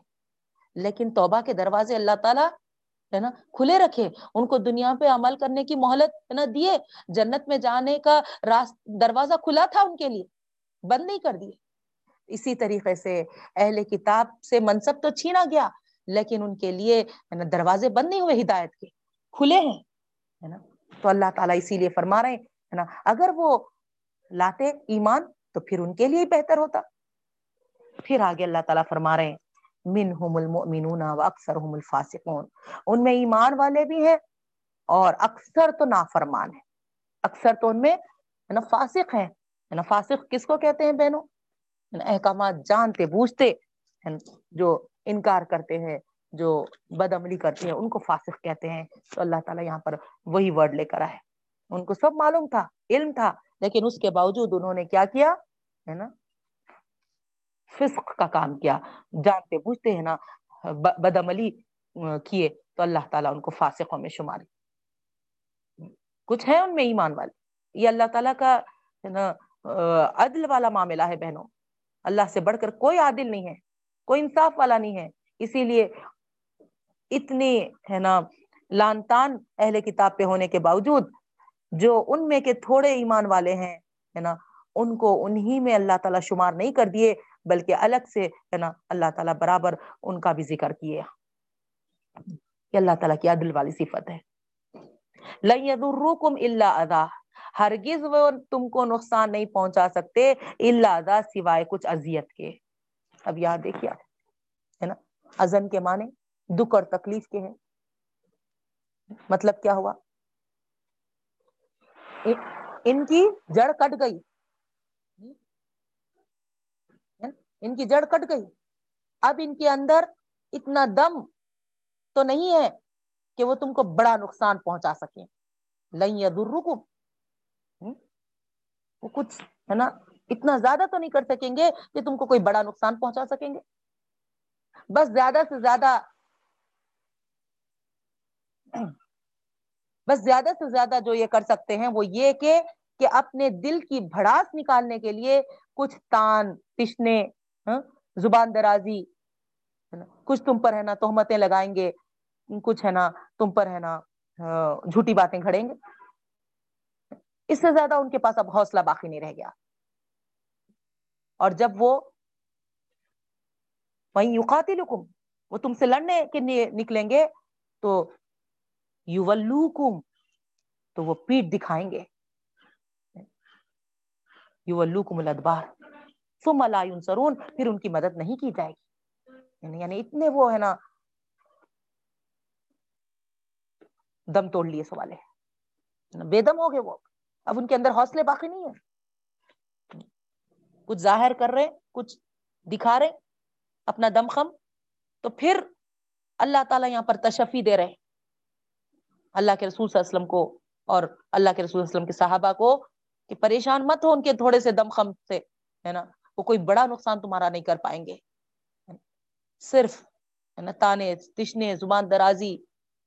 لیکن توبہ کے دروازے اللہ تعالیٰ ہے نا کھلے رکھے، ان کو دنیا پہ عمل کرنے کی مہلت ہے نا دیے۔ جنت میں جانے کا راست دروازہ کھلا تھا ان کے لیے، بند نہیں کر دیے۔ اسی طریقے سے اہل کتاب سے منصب تو چھینا گیا، لیکن ان کے لیے دروازے بند نہیں ہوئے، ہدایت کے کھلے ہیں، ہے نا۔ تو اللہ تعالیٰ اسی لیے فرما رہے ہیں نا؟ اگر وہ لاتے ایمان تو پھر ان کے لیے بہتر ہوتا۔ پھر آگے اللہ تعالیٰ فرما رہے ہیں، منہم المؤمنون و اکثرہم الفاسقون۔ ان میں ایمان والے بھی ہیں اور اکثر تو نافرمان ہیں۔ اکثر تو ان میں نا فاسق ہیں۔ ہے نا فاسق کس کو کہتے ہیں بہنوں؟ احکامات جانتے، بوجھتے جو انکار کرتے ہیں، جو بد عملی کرتے ہیں، ان کو فاسق کہتے ہیں۔ تو اللہ تعالیٰ یہاں پر وہی ورڈ لے کر آئے ان کو سب معلوم تھا، علم تھا، لیکن اس کے باوجود انہوں نے کیا کیا؟ ہے نا؟ فسق کا کام کیا۔ جانتے بوجھتے ہیں نا بدعملی کیے تو اللہ تعالیٰ ان کو فاسقوں میں شمار۔ کچھ ہے ان میں ایمان والے؟ یہ اللہ تعالیٰ کا نا عدل والا معاملہ ہے بہنوں۔ اللہ سے بڑھ کر کوئی عادل نہیں ہے، کوئی انصاف والا نہیں ہے۔ اسی لیے اتنی ہے نا لان تان اہل کتاب پہ ہونے کے باوجود جو ان میں کے تھوڑے ایمان والے ہیں، ہے نا، ان کو انہی میں اللہ تعالیٰ شمار نہیں کر دیے، بلکہ الگ سے، ہے نا، اللہ تعالیٰ برابر ان کا بھی ذکر کیے۔ کہ اللہ تعالیٰ کی عدل والی صفت ہے۔ لَن اللہ ادا ہرگز وہ تم کو نقصان نہیں پہنچا سکتے اللہ ادا سوائے کچھ اذیت کے۔ اب یہاں دیکھیے ہے نا ازن کے معنی دکھ اور تکلیف کے ہیں۔ مطلب کیا ہوا؟ ان کی جڑ کٹ گئی۔ ہاں؟ ان کی جڑ کٹ گئی۔ اب ان کے اندر اتنا دم تو نہیں ہے کہ وہ تم کو بڑا نقصان پہنچا سکیں۔ لئی یا ہاں؟ وہ کچھ، ہے نا؟ اتنا زیادہ تو نہیں کر سکیں گے کہ تم کو کوئی بڑا نقصان پہنچا سکیں گے۔ بس زیادہ سے زیادہ بس زیادہ سے زیادہ جو یہ کر سکتے ہیں وہ یہ کہ کہ اپنے دل کی بھڑاس نکالنے کے لیے کچھ تان، تشنے ہاں، زبان درازی کچھ تم پر ہے نا تہمتیں لگائیں گے، کچھ ہے نا تم پر ہے نا جھوٹی باتیں گھڑیں گے۔ اس سے زیادہ ان کے پاس اب حوصلہ باقی نہیں رہ گیا۔ اور جب وہ وہیں یوقاتی وہ تم سے لڑنے کے لیے نکلیں گے تو یو تو وہ پیٹ دکھائیں گے۔ یو کم الادبار ثم لا ينصرون پھر ان کی مدد نہیں کی جائے گی۔ یعنی, یعنی اتنے وہ ہے نا دم توڑ لیے سوالے بے دم ہو گئے وہ۔ اب ان کے اندر حوصلے باقی نہیں ہے کچھ ظاہر کر رہے کچھ دکھا رہے اپنا دم خم تو پھر اللہ تعالیٰ یہاں پر تشفی دے رہے۔ اللہ کے رسول صلی اللہ علیہ وسلم کو اور اللہ کے رسول صلی اللہ علیہ وسلم کے صحابہ کو کہ پریشان مت ہو ان کے تھوڑے سے دم خم سے، ہے نا؟ وہ کوئی بڑا نقصان تمہارا نہیں کر پائیں گے۔ صرف تانے، تشنے، زبان درازی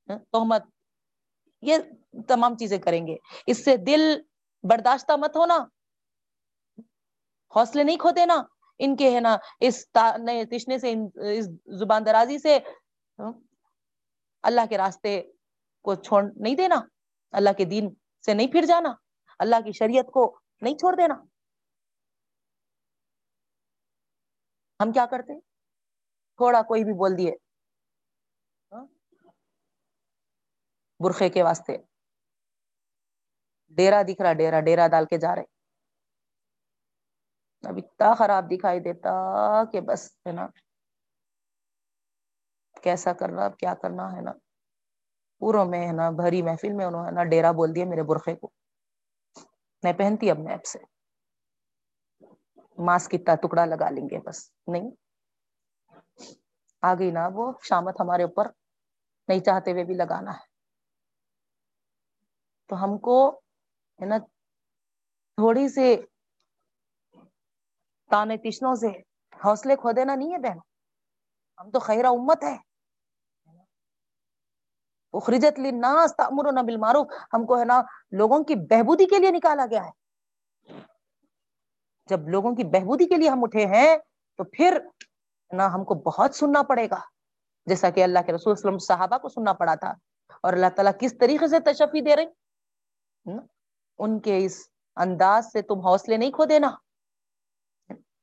تہمت، یہ تمام چیزیں کریں گے۔ اس سے دل برداشتہ مت ہونا۔ حوصلے نہیں کھو دینا ان کے، ہے نا، اس تشنے سے اس زبان درازی سے اللہ کے راستے کو چھوڑ نہیں دینا۔ اللہ کے دین سے نہیں پھر جانا۔ اللہ کی شریعت کو نہیں چھوڑ دینا۔ ہم کیا کرتے؟ تھوڑا کوئی بھی بول دیے۔ ہاں؟ برخے کے واسطے۔ ڈیرا دکھ رہا، ڈیرا ڈیرا ڈال کے جا رہے۔ اب اتنا خراب دکھائی دیتا کہ بس، ہے نا؟ کیسا کرنا، اب کیا کرنا، ہے نا؟ پوروں میں ہے نا، بھری محفل میں انہوں نے نا ڈیرا بول دیا میرے برخے کو۔ میں پہنتی اب نیپ سے۔ ماسک اتنا ٹکڑا لگا لیں گے بس، نہیں۔ آ گئی نا وہ شامت ہمارے اوپر، نہیں چاہتے ہوئے بھی لگانا ہے۔ تو ہم کو ہے نا تھوڑی سی تانے تشنوں سے حوصلے کھو دینا نہیں ہے بہن؟ ہم تو خیرہ امت ہے اخرجت للناس تأمرنا بالمعروف۔ ہم کو ہے نا لوگوں کی بہبودی کے لیے نکالا گیا ہے۔ جب لوگوں کی بہبودی کے لیے ہم اٹھے ہیں تو پھر نا ہم کو بہت سننا پڑے گا۔ جیسا کہ اللہ کے رسول وسلم صحابہ کو سننا پڑا تھا۔ اور اللہ تعالیٰ کس طریقے سے تشفی دے رہے ان کے اس انداز سے تم حوصلے نہیں کھو دینا۔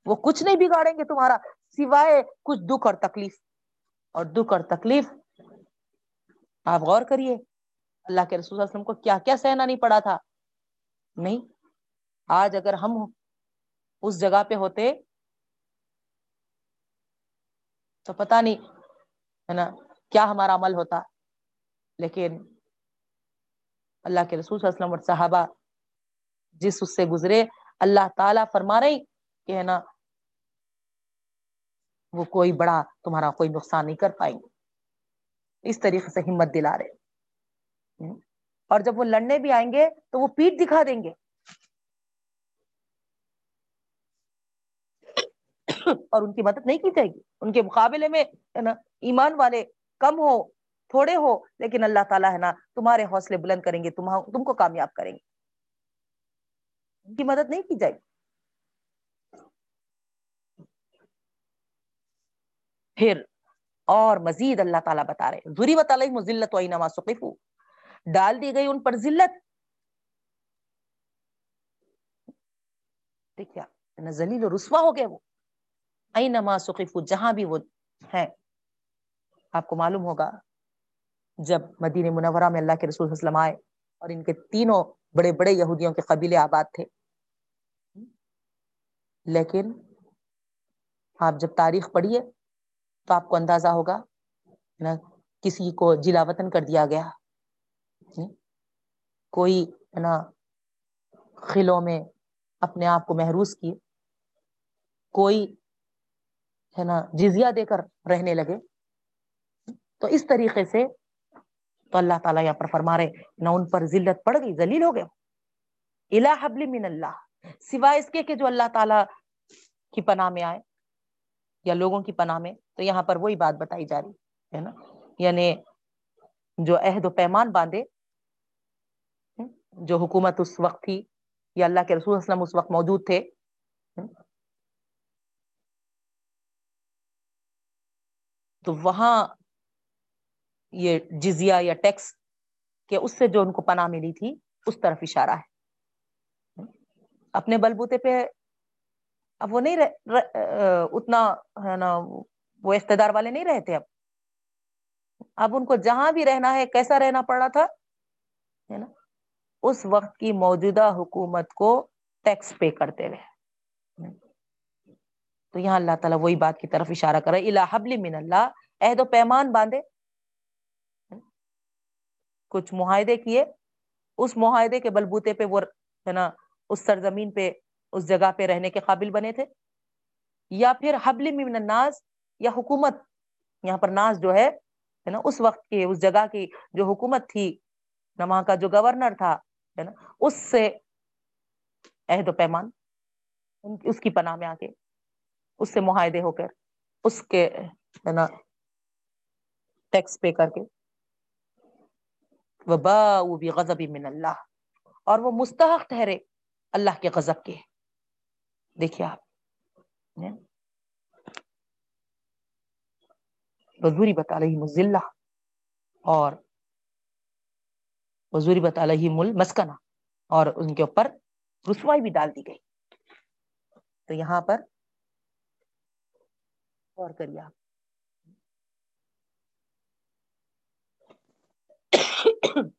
وہ کچھ نہیں بگاڑیں گے تمہارا، سوائے کچھ دکھ اور تکلیف۔ اور دکھ اور تکلیف آپ غور کریے، اللہ کے رسول وسلم کو کیا کیا سہنا نہیں پڑا تھا؟ نہیں۔ آج اگر ہم اس جگہ پہ ہوتے تو پتا نہیں، ہے نا، کیا ہمارا عمل ہوتا۔ لیکن اللہ کے رسول صلی اللہ علیہ وسلم اور صحابہ جس اس سے گزرے، اللہ تعالی فرما رہے کہ ہے نا، وہ کوئی بڑا تمہارا کوئی نقصان نہیں کر پائیں گے۔ اس طریقے سے ہمت دلا رہے اور جب وہ لڑنے بھی آئیں گے تو وہ پیٹ دکھا دیں گے۔ اور ان کی مدد نہیں کی جائے گی۔ ان کے مقابلے میں ہے نا، ایمان والے کم ہو، تھوڑے ہو، لیکن اللہ تعالیٰ ہے نا، تمہارے حوصلے بلند کریں گے تم کو کامیاب کریں گے۔ ان کی مدد نہیں کی جائے گی۔ پھر اور مزید اللہ تعالیٰ بتا رہے ضری بتا مزلت و ڈال دی گئی ان پر ذلت۔ ذلیل و رسوا ہو گئے وہ۔ نما سقیف جہاں بھی وہ ہیں۔ آپ کو معلوم ہوگا، جب مدین منورہ میں اللہ کے رسول وسلم آئے اور ان کے تینوں بڑے بڑے یہودیوں کے قبیلے آباد تھے۔ لیکن آپ جب تاریخ پڑھیے تو آپ کو اندازہ ہوگا نا، کسی کو جلا وطن کر دیا گیا۔ جی، کوئی نا، خلوں میں اپنے آپ کو محروس کیے، کوئی، ہے نا جزیا دے کر رہنے لگے۔ تو اس طریقے سے تو اللہ تعالیٰ یہاں پر فرما رہے نہ ان پر ذلت پڑ گئی، ذلیل ہو گئے۔ الہ حبل من اللہ، سوائے اس کے کہ جو اللہ تعالیٰ کی پناہ میں آئے۔ یا لوگوں کی پناہ میں، تو یہاں پر وہی بات بتائی جا رہی، ہے نا؟ یعنی جو عہد و پیمان باندھے جو حکومت اس وقت تھی یا اللہ کے رسول اسلم اس وقت موجود تھے تو وہاں یہ جزیا یا ٹیکس کہ اس سے جو ان کو پناہ ملی تھی، اس طرف اشارہ ہے۔ اپنے بلبوتے پہ اب وہ نہیں رہ, اتنا ہے نا وہ اقتدار والے نہیں رہتے اب۔ اب ان کو جہاں بھی رہنا ہے کیسا رہنا پڑ رہا تھا؟ ہے نا؟ اس وقت کی موجودہ حکومت کو ٹیکس پے کرتے ہوئے تو یہاں اللہ تعالیٰ وہی بات کی طرف اشارہ کر رہا کرے حبل من اللہ۔ عہد و پیمان باندھے۔ کچھ معاہدے کیے۔ اس معاہدے کے بلبوتے پہ وہ ہے نا اس سرزمین پہ اس جگہ پہ رہنے کے قابل بنے تھے؟ یا پھر حبل من الناس یا حکومت؟ یہاں پر ناز جو ہے نا، اس وقت کی اس جگہ کی جو حکومت تھی نہ وہاں کا جو گورنر تھا، ہے نا، اس سے عہد و پیمان اس کی پناہ میں آ کے اس سے معاہدے ہو کر، اس کے، ہے نا، ٹیکس پے کر کے۔ وہ با بھی من اللہ اور وہ مستحق ٹھہرے اللہ کے غضب کے۔ دیکھیے آپ وزوری بتا رہی مزلہ اور وزوری بتا رہی مل مسکنہ اور ان کے اوپر رسوائی بھی ڈال دی گئی۔ تو یہاں پر غور کریے آپ۔ [coughs]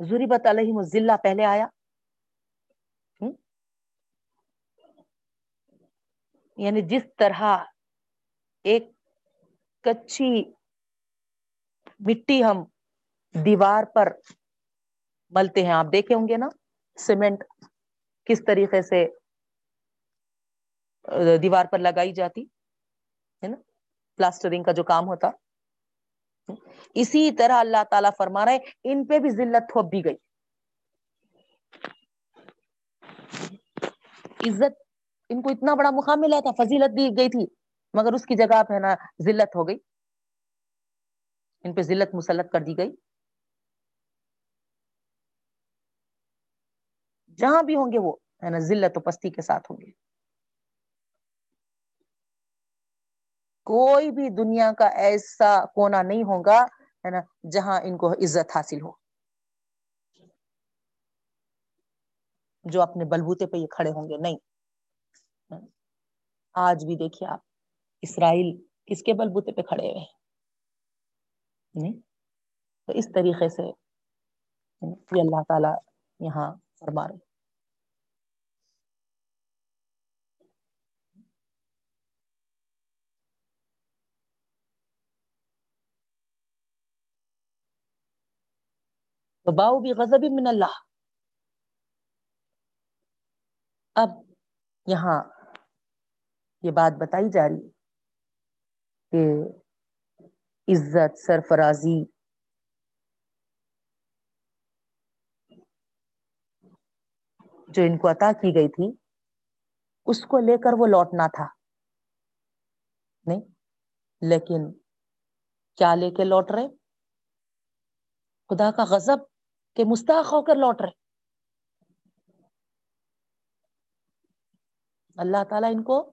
ضریبت علیہ ذلہ پہلے آیا۔ یعنی جس طرح ایک کچی مٹی ہم دیوار پر ملتے ہیں، آپ دیکھے ہوں گے نا، سیمنٹ کس طریقے سے دیوار پر لگائی جاتی، ہے نا؟ پلاسٹرنگ کا جو کام ہوتا۔ اسی طرح اللہ تعالیٰ فرما رہے ان پہ بھی ذلت تھوپ دی گئی۔ عزت ان کو اتنا بڑا مقام ملا تھا، فضیلت دی گئی تھی، مگر اس کی جگہ پہ نا ذلت ہو گئی۔ ان پہ ذلت مسلط کر دی گئی۔ جہاں بھی ہوں گے وہ ہے نا ذلت و پستی کے ساتھ ہوں گے۔ کوئی بھی دنیا کا ایسا کونا نہیں ہوگا ہے نا جہاں ان کو عزت حاصل ہو۔ جو اپنے بلبوتے پہ یہ کھڑے ہوں گے، نہیں۔ آج بھی دیکھیے آپ، اسرائیل کس کے بلبوتے پہ کھڑے ہوئے نہیں یعنی تو اس طریقے سے یعنی اللہ تعالی یہاں فرما رہے باؤ بھی غضب من اللہ اب یہاں یہ بات بتائی جا رہی کہ عزت، سرفرازی، جو ان کو عطا کی گئی تھی، اس کو لے کر وہ لوٹنا تھا۔ نہیں، لیکن کیا لے کے لوٹ رہے؟ خدا کا غضب کہ مستحق ہو کر لوٹ رہے۔ اللہ تعالیٰ ان کو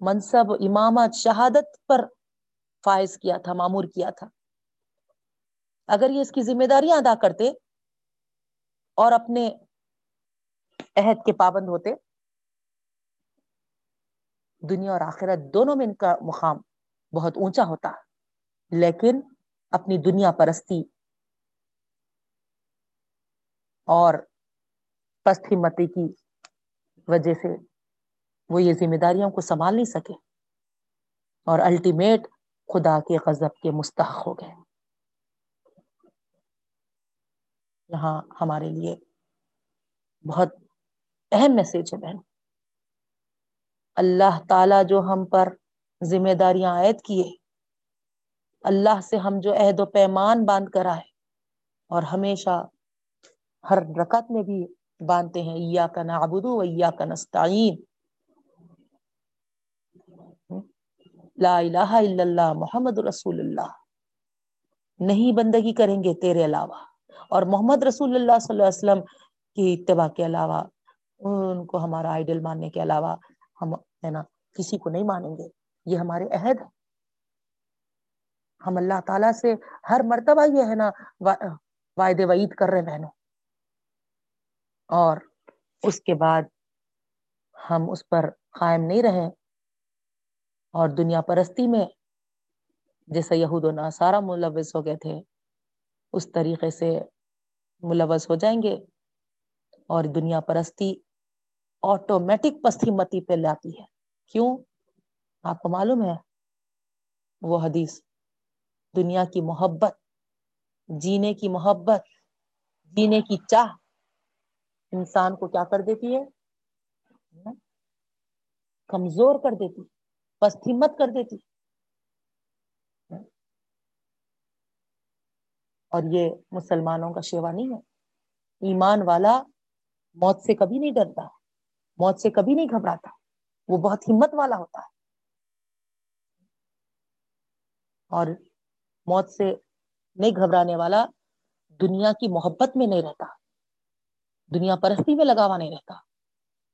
منصب، امامت، شہادت پر فائز کیا تھا معمور کیا تھا۔ اگر یہ اس کی ذمہ داریاں ادا کرتے اور اپنے عہد کے پابند ہوتے، دنیا اور آخرت دونوں میں ان کا مقام بہت اونچا ہوتا، لیکن اپنی دنیا پرستی اور پست ہمتی کی وجہ سے وہ یہ ذمہ داریوں کو سنبھال نہیں سکے۔ اور الٹیمیٹ خدا کے غضب کے مستحق ہو گئے۔ یہاں ہمارے لیے بہت اہم میسج ہے بہن۔ اللہ تعالی جو ہم پر ذمہ داریاں عائد کیے، اللہ سے ہم جو عہد و پیمان باندھ کر آئے، اور ہمیشہ ہر رکعت میں بھی باندھتے ہیں یا کا نابدو یا کا نستعین لا الہ الا اللہ محمد رسول اللہ۔ نہیں بندگی کریں گے تیرے علاوہ۔ اور محمد رسول اللہ صلی اللہ علیہ وسلم کی اتباع کے علاوہ، ان کو ہمارا آئیڈل ماننے کے علاوہ ہم ہے نا، کسی کو نہیں مانیں گے۔ یہ ہمارے عہد ہے ہم اللہ تعالی سے ہر مرتبہ یہ ہے نا وعدے وعید کر رہے بہنوں۔ اور اس کے بعد ہم اس پر قائم نہیں رہے۔ اور دنیا پرستی میں جیسے یہود و ناسارا ملوث ہو گئے تھے، اس طریقے سے ملوث ہو جائیں گے اور دنیا پرستی آٹومیٹک پستی متی پہ لاتی ہے۔ کیوں؟ آپ کو معلوم ہے، وہ حدیث، دنیا کی محبت، جینے کی محبت، جینے کی چاہ، انسان کو کیا کر دیتی ہے؟ کمزور کر دیتی ہے۔ پست ہمت کر دیتی۔ اور یہ مسلمانوں کا شیوا نہیں ہے۔ ایمان والا موت سے کبھی نہیں ڈرتا، موت سے کبھی نہیں گھبراتا، وہ بہت ہمت والا ہوتا ہے۔ اور موت سے نہیں گھبرانے والا دنیا کی محبت میں نہیں رہتا، دنیا پرستی میں لگاوا نہیں رہتا۔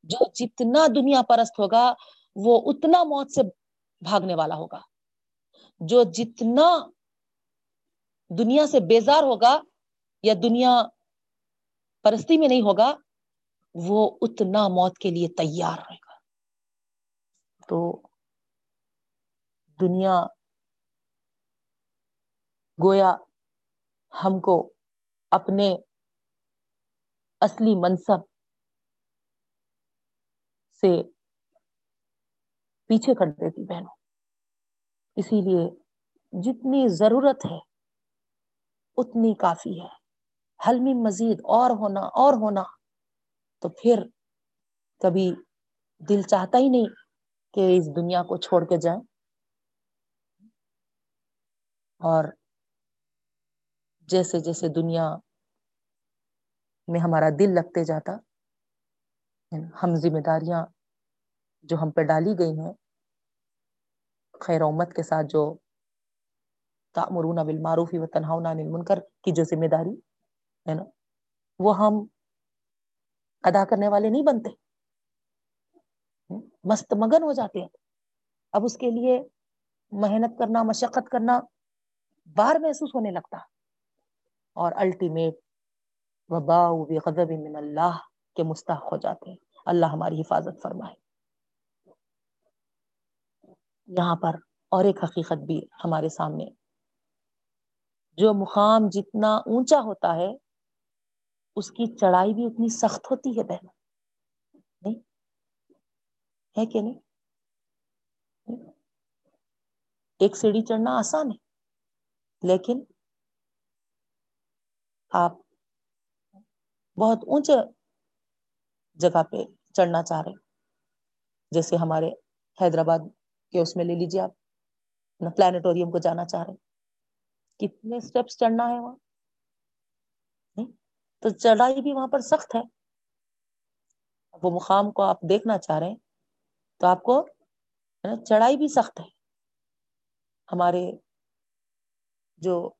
جو جتنا دنیا پرست ہوگا وہ اتنا موت سے بھاگنے والا ہوگا، جو جتنا دنیا سے بیزار ہوگا یا دنیا پرستی میں نہیں ہوگا، وہ اتنا موت کے لیے تیار رہے گا۔ تو دنیا گویا ہم کو اپنے اصلی منصب سے پیچھے کر دیتی بہنوں۔ اسی لیے جتنی ضرورت ہے، اتنی کافی ہے۔ حلمی مزید اور ہونا اور ہونا۔ تو پھر کبھی دل چاہتا ہی نہیں کہ اس دنیا کو چھوڑ کے جائیں۔ اور جیسے جیسے دنیا میں ہمارا دل لگتے جاتا، ہم ذمہ داریاں جو ہم پہ ڈالی گئی ہیں، خیر امت کے ساتھ جو تعمرون بالمعروف و تنہاؤن عن المنکر کی جو ذمہ داری، ہے نا؟ وہ ہم ادا کرنے والے نہیں بنتے۔ مست مگن ہو جاتے ہیں۔ اب اس کے لیے محنت کرنا، مشقت کرنا بار محسوس ہونے لگتا۔ اور الٹیمیٹ وبا بغضب من اللہ کے مستحق ہو جاتے ہیں۔ اللہ ہماری حفاظت فرمائے۔ یہاں پر اور ایک حقیقت بھی ہمارے سامنے۔ جو مقام جتنا اونچا ہوتا ہے، اس کی چڑھائی بھی اتنی سخت ہوتی ہے بہن۔ نہیں؟ ہے کہ نہیں؟ ایک سیڑھی چڑھنا آسان ہے، لیکن آپ بہت اونچے جگہ پہ چڑھنا چاہ رہے جیسے ہمارے حیدرآباد کے اس میں لے لیجیے آپ پلانٹوریم کو جانا چاہ رہے کتنے اسٹیپس چڑھنا ہے وہاں؟ تو چڑھائی بھی وہاں پر سخت ہے۔ وہ مقام کو آپ دیکھنا چاہ رہے ہیں، تو آپ کو چڑھائی بھی سخت ہے۔ ہمارے جو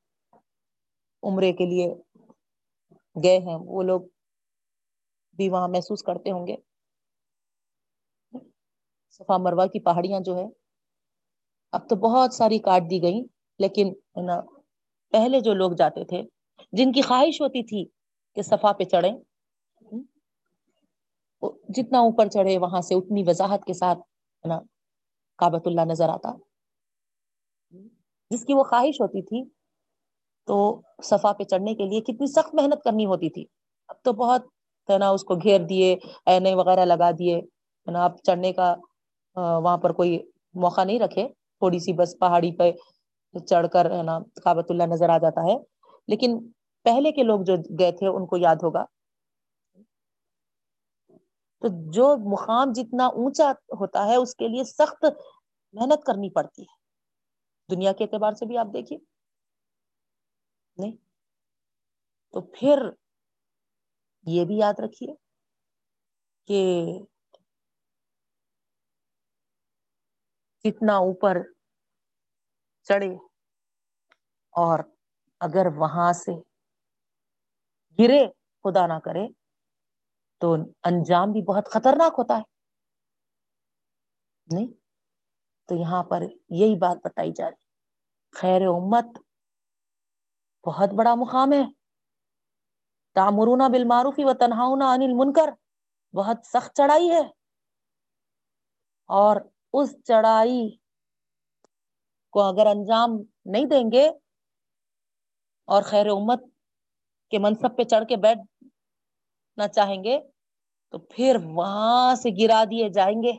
عمرے کے لیے گئے ہیں، وہ لوگ بھی وہاں محسوس کرتے ہوں گے۔ صفا مروا کی پہاڑیاں جو ہے اب تو بہت ساری کاٹ دی گئی لیکن نا، پہلے جو لوگ جاتے تھے، جن کی خواہش ہوتی تھی کہ صفا پہ چڑھے جتنا اوپر چڑھے، وہاں سے اتنی وضاحت کے ساتھ نا کابت اللہ نظر آتا۔ جس کی وہ خواہش ہوتی تھی، تو صفا پہ چڑھنے کے لیے کتنی سخت محنت کرنی ہوتی تھی۔ اب تو بہت ہے نا، اس کو گھیر دیے اینے وغیرہ لگا دیے۔ ہے نا، اب چڑھنے کا وہاں پر کوئی موقع نہیں رکھے۔ تھوڑی سی بس پہاڑی پہ چڑھ کر ہے نا کابت اللہ نظر آ جاتا ہے۔ لیکن پہلے کے لوگ جو گئے تھے ان کو یاد ہوگا۔ تو جو مقام جتنا اونچا ہوتا ہے اس کے لیے سخت محنت کرنی پڑتی ہے۔ دنیا کے اعتبار سے بھی آپ دیکھیے۔ نہیں۔ تو پھر یہ بھی یاد رکھیے کہ جتنا اوپر چڑھے اور اگر وہاں سے گرے، خدا نہ کرے، تو انجام بھی بہت خطرناک ہوتا ہے۔ نہیں؟ تو یہاں پر یہی بات بتائی جا رہی۔ خیر امت بہت بڑا مقام ہے۔ تامرون بالمعروفی و تنہاؤنا انل منکر بہت سخت چڑھائی ہے۔ اور اس چڑھائی کو اگر انجام نہیں دیں گے اور خیر امت کے منصب پہ چڑھ کے بیٹھ نہ چاہیں گے، تو پھر وہاں سے گرا دیے جائیں گے۔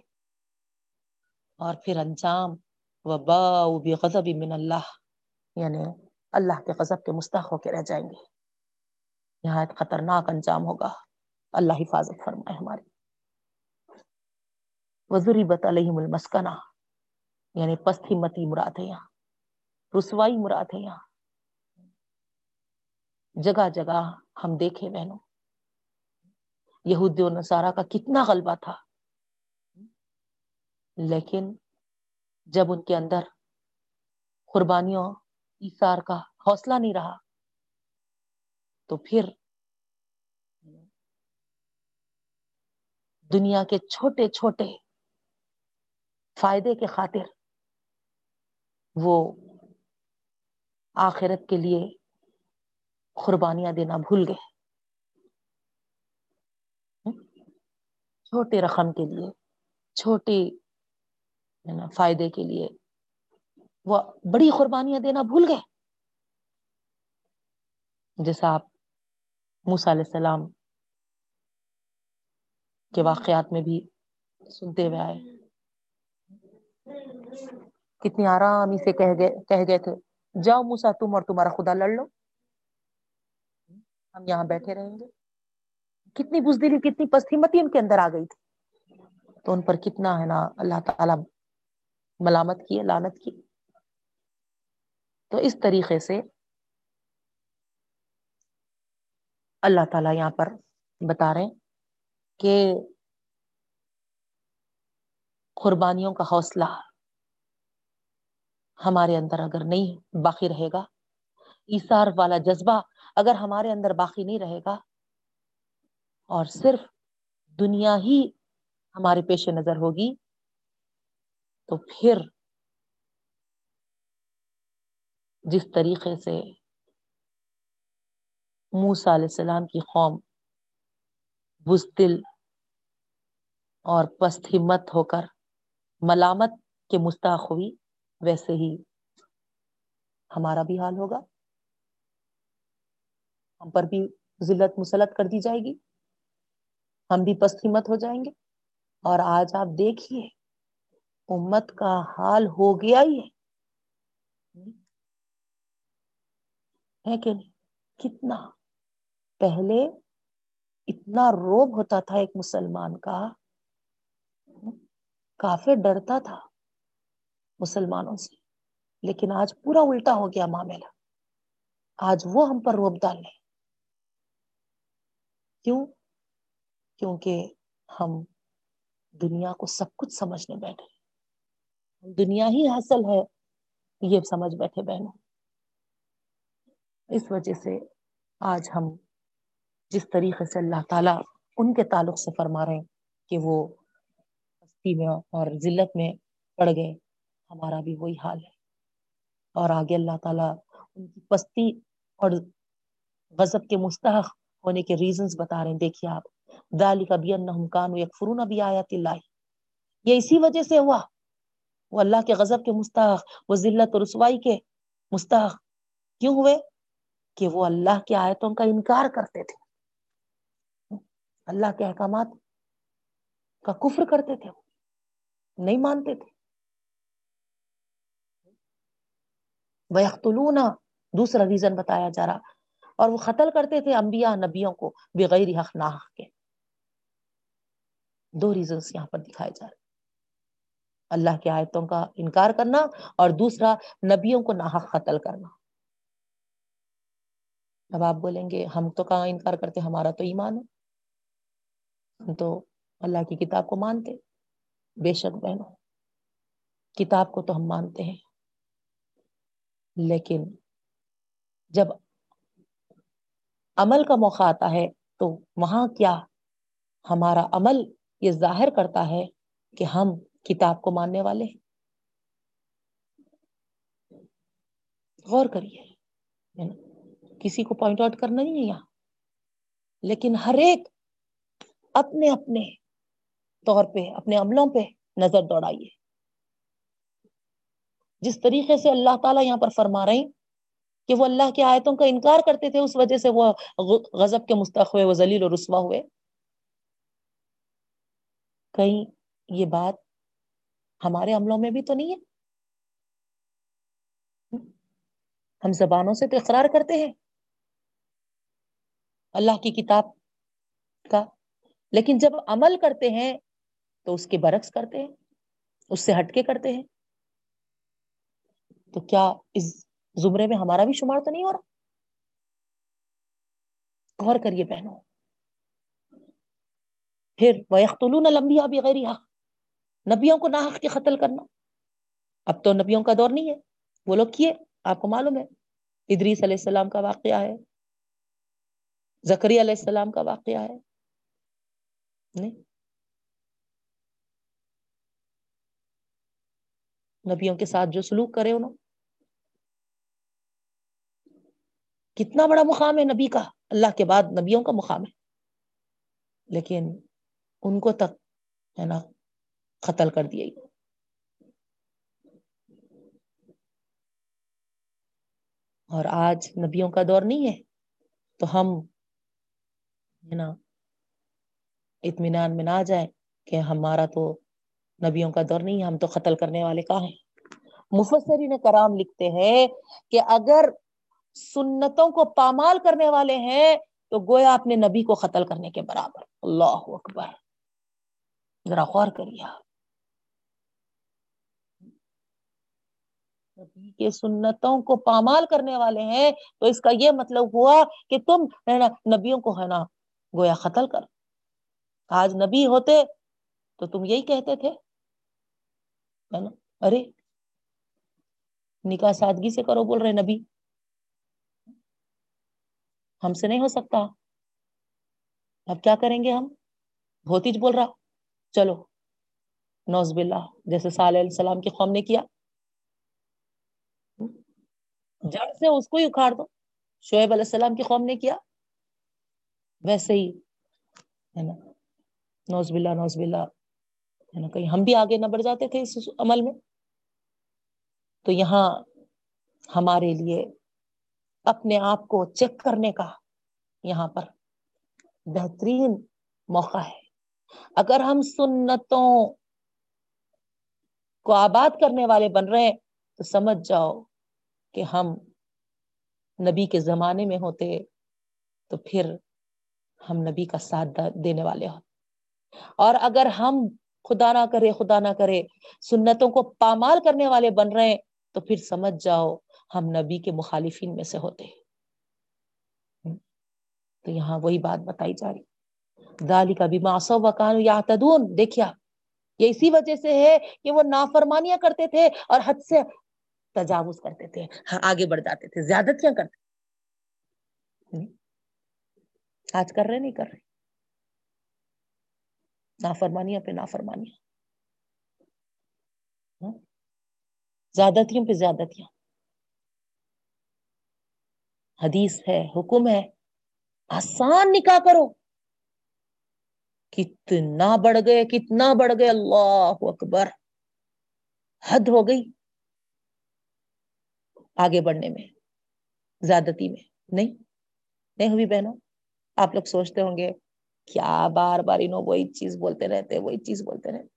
اور پھر انجام وبا غضب من اللہ یعنی اللہ کے غضب کے مستحق ہو کے رہ جائیں گے۔ یہاں خطرناک انجام ہوگا۔ اللہ حفاظت فرمائے ہماری۔ وزری بت علیہم المسکنہ۔ یعنی پستی متی مراد ہے یہاں، رسوائی مراد ہے یہاں۔ جگہ جگہ ہم دیکھے بہنوں یہود و نصارہ کا کتنا غلبہ تھا۔ لیکن جب ان کے اندر قربانیوں ایسار کا حوصلہ نہیں رہا، تو پھر دنیا کے چھوٹے چھوٹے فائدے کے خاطر وہ آخرت کے لیے قربانیاں دینا بھول گئے۔ چھوٹے رقم کے لیے چھوٹی فائدے کے لیے وہ بڑی قربانیاں دینا بھول گئے۔ جیسا آپ موس علیہ السلام کے واقعات میں بھی سنتے ہوئے آئے۔ کتنی آرام سے کہ گئے، کہہ گئے تھے، جاؤ موسا تم اور تمہارا خدا لڑ لو۔ ہم یہاں بیٹھے رہیں گے۔ کتنی بزدلی، کتنی پستمتی ان کے اندر آ گئی تھی۔ تو ان پر کتنا ہے نا اللہ تعالی ملامت کی لانت کی۔ تو اس طریقے سے اللہ تعالی یہاں پر بتا رہے کہ قربانیوں کا حوصلہ ہمارے اندر اگر نہیں باقی رہے گا ایسار والا جذبہ اگر ہمارے اندر باقی نہیں رہے گا، اور صرف دنیا ہی ہمارے پیش نظر ہوگی، تو پھر جس طریقے سے موسا علیہ السلام کی قوم بزدل اور پست ہمت ہو کر ملامت کے مستحق ہوئی ویسے ہی ہمارا بھی حال ہوگا۔ ہم پر بھی ذلت مسلط کر دی جائے گی۔ ہم بھی پست ہمت ہو جائیں گے۔ اور آج آپ دیکھیے، امت کا حال ہو گیا ہی ہے۔ کہ نہیں؟ کتنا پہلے اتنا روب ہوتا تھا ایک مسلمان کا۔ کافی ڈرتا تھا۔ مسلمانوں سے۔ لیکن آج پورا الٹا ہو گیا معاملہ۔ آج وہ ہم پر روب ڈالے کیوں؟ کیونکہ ہم دنیا کو سب کچھ سمجھنے بیٹھے دنیا ہی حاصل ہے، یہ سمجھ بیٹھے بہنوں۔ اس وجہ سے آج ہم جس طریقے سے اللہ تعالی ان کے تعلق سے فرما رہے ہیں کہ وہ میں اور ذلت میں پڑ گئے۔ ہمارا بھی وہی حال ہے۔ اور آگے اللہ تعالی ان کی پستی اور غضب کے مستحق ہونے کے ریزنس بتا رہے ہیں۔ دیکھیے آپ دال کا بھی کان فرون بھی آیا یہ اسی وجہ سے ہوا۔ وہ اللہ کے غضب کے مستحق، وہ ذلت و رسوائی کے مستحق۔ کیوں ہوئے؟ کہ وہ اللہ کی آیتوں کا انکار کرتے تھے۔ اللہ کے احکامات کا کفر کرتے تھے۔ نہیں مانتے تھے۔ وہ دوسرا ریزن بتایا جا رہا۔ اور وہ قتل کرتے تھے انبیاء نبیوں کو بغیر حق ناحق کے۔ دو ریزنس یہاں پر دکھائے جا رہے۔ اللہ کے آیتوں کا انکار کرنا اور دوسرا نبیوں کو ناحق قتل کرنا۔ اب آپ بولیں گے، ہم تو کہاں انکار کرتے؟ ہمارا تو ایمان ہے۔ ہم تو اللہ کی کتاب کو مانتے۔ بے شک بہنوں، کتاب کو تو ہم مانتے ہیں۔ لیکن جب عمل کا موقع آتا ہے تو وہاں کیا ہمارا عمل یہ ظاہر کرتا ہے کہ ہم کتاب کو ماننے والے ہیں؟ غور کریے کسی کو پوائنٹ آؤٹ کرنا نہیں ہے یہاں۔ لیکن ہر ایک اپنے اپنے طور پہ، اپنے عملوں پہ نظر دوڑائیے۔ جس طریقے سے اللہ تعالیٰ یہاں پر فرما رہے ہیں کہ وہ اللہ کی آیتوں کا انکار کرتے تھے، اس وجہ سے وہ غضب کے مستق ہوئے، وہ ذلیل و رسوا ہوئے۔ کہیں یہ بات ہمارے عملوں میں بھی تو نہیں ہے؟ ہم زبانوں سے تو اقرار کرتے ہیں۔ اللہ کی کتاب کا۔ لیکن جب عمل کرتے ہیں تو اس کے برعکس کرتے ہیں، اس سے ہٹ کے کرتے ہیں۔ تو کیا اس زمرے میں ہمارا بھی شمار تو نہیں ہو رہا؟ غور کریے بہنوں۔ پھر وہ لمبیا بغیر حق نبیوں کو ناحق کے قتل کرنا۔ اب تو نبیوں کا دور نہیں ہے۔ وہ لوگ کیے؟ آپ کو معلوم ہے۔ ادریس علیہ السلام کا واقعہ ہے۔ زکری علیہ السلام کا واقعہ ہے۔ نہیں۔ نبیوں کے ساتھ جو سلوک کرے انہوں۔ کتنا بڑا مقام ہے نبی کا؟ اللہ کے بعد نبیوں کا مقام ہے۔ لیکن ان کو تک ہے نا قتل کر دیا اور آج نبیوں کا دور نہیں ہے۔ تو ہم ہے نا اطمینان میں نہ جائیں کہ ہمارا تو نبیوں کا دور نہیں ہے، ہم تو قتل کرنے والے کا ہیں؟ مفسرین کرام لکھتے ہیں کہ اگر سنتوں کو پامال کرنے والے ہیں، تو گویا اپنے نبی کو قتل کرنے کے برابر۔ اللہ اکبر۔ ذرا غور کریے نبی کے سنتوں کو پامال کرنے والے ہیں، تو اس کا یہ مطلب ہوا کہ تم نبیوں کو ہے نا گویا قتل کر۔ آج نبی ہوتے تو تم یہی کہتے تھے ارے، نکاح سادگی سے کرو بول رہے نبی۔ ہم سے نہیں ہو سکتا۔ اب کیا کریں گے ہم؟ بھوتیج بول رہا۔ چلو۔ نوز باللہ۔ جیسے صالح علیہ السلام کی قوم نے کیا۔ جڑ سے اس کو ہی اکھاڑ دو۔ شعیب علیہ السلام کی قوم نے کیا۔ ویسے ہی۔ ہے نا۔ نوز باللہ نوز باللہ۔ ہے نا، کہیں ہم بھی آگے نہ بڑھ جاتے تھے اس عمل میں۔ تو یہاں ہمارے لیے اپنے آپ کو چیک کرنے کا یہاں پر بہترین موقع ہے۔ اگر ہم سنتوں کو آباد کرنے والے بن رہے ہیں، تو سمجھ جاؤ کہ ہم نبی کے زمانے میں ہوتے، تو پھر ہم نبی کا ساتھ دینے والے ہو اور اگر ہم خدا نہ کرے، خدا نہ کرے سنتوں کو پامال کرنے والے بن رہے ہیں، تو پھر سمجھ جاؤ ہم نبی کے مخالفین میں سے ہوتے تو یہاں وہی بات بتائی جا رہی۔ دالی کا بھی ماسو وکان یا تدون دیکھیا یہ اسی وجہ سے ہے کہ وہ نافرمانیاں کرتے تھے اور حد سے تجاوز کرتے تھے۔ ہاں، آگے بڑھ جاتے تھے زیادتیاں کرتے آج کر رہے نہیں کر رہے۔ نافرمانیاں پہ نافرمانیاں۔ ہاں، زیادتیوں پہ زیادتیاں۔ حدیث ہے، حکم ہے۔ آسان نکاح کرو۔ کتنا بڑھ گئے، کتنا بڑھ گئے۔ اللہ اکبر۔ حد ہو گئی۔ آگے بڑھنے میں، زیادتی میں۔ نہیں نہیں ہوئی بہنوں۔ آپ لوگ سوچتے ہوں گے، کیا بار بار انہوں وہی چیز بولتے رہتے، وہی چیز بولتے رہتے۔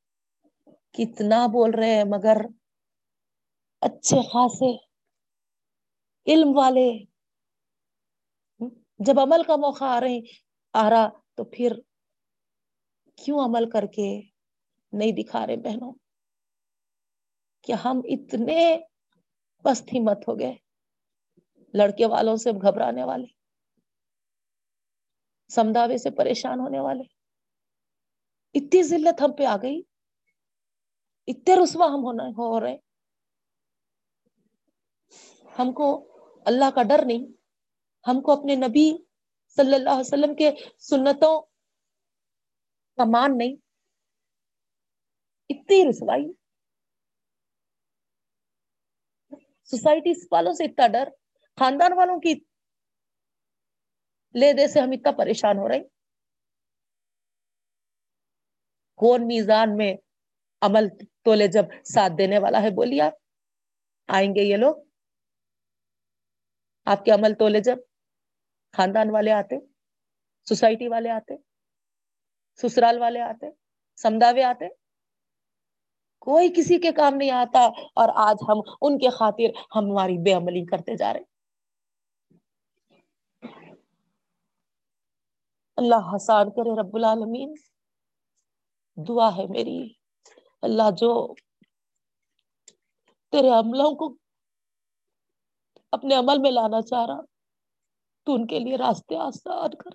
کتنا بول رہے ہیں، مگر اچھے خاصے، علم والے۔ جب عمل کا موقع آ رہے آ رہا تو پھر کیوں عمل کر کے نہیں دکھا رہے بہنوں؟ کہ ہم اتنے پست ہی مت ہو گئے؟ لڑکے والوں سے گھبرانے والے، سمداوے سے پریشان ہونے والے۔ اتنی ذلت ہم پہ آ گئی۔ اتنے رسوا ہم ہونا ہو رہے۔ ہم کو اللہ کا ڈر نہیں۔ ہم کو اپنے نبی صلی اللہ علیہ وسلم کے سنتوں کا مان نہیں۔ اتنی رسوائی۔ سوسائٹی والوں سے اتنا ڈر۔ خاندان والوں کی لے دے سے ہم اتنا پریشان ہو رہے کون میزان میں عمل تولے جب ساتھ دینے والا ہے بولیے آپ آئیں گے یہ لوگ۔ آپ کے عمل تولے جب۔ خاندان والے آتے، سوسائٹی والے آتے، سسرال والے آتے، سمداوے آتے۔ کوئی کسی کے کام نہیں آتا اور آج ہم ان کے خاطر ہماری بے عملی کرتے جا رہے۔ اللہ حسان کرے رب العالمین۔ دعا ہے میری۔ اللہ جو تیرے عملوں کو اپنے عمل میں لانا چاہ رہا تو ان کے لیے راستے آسان کر۔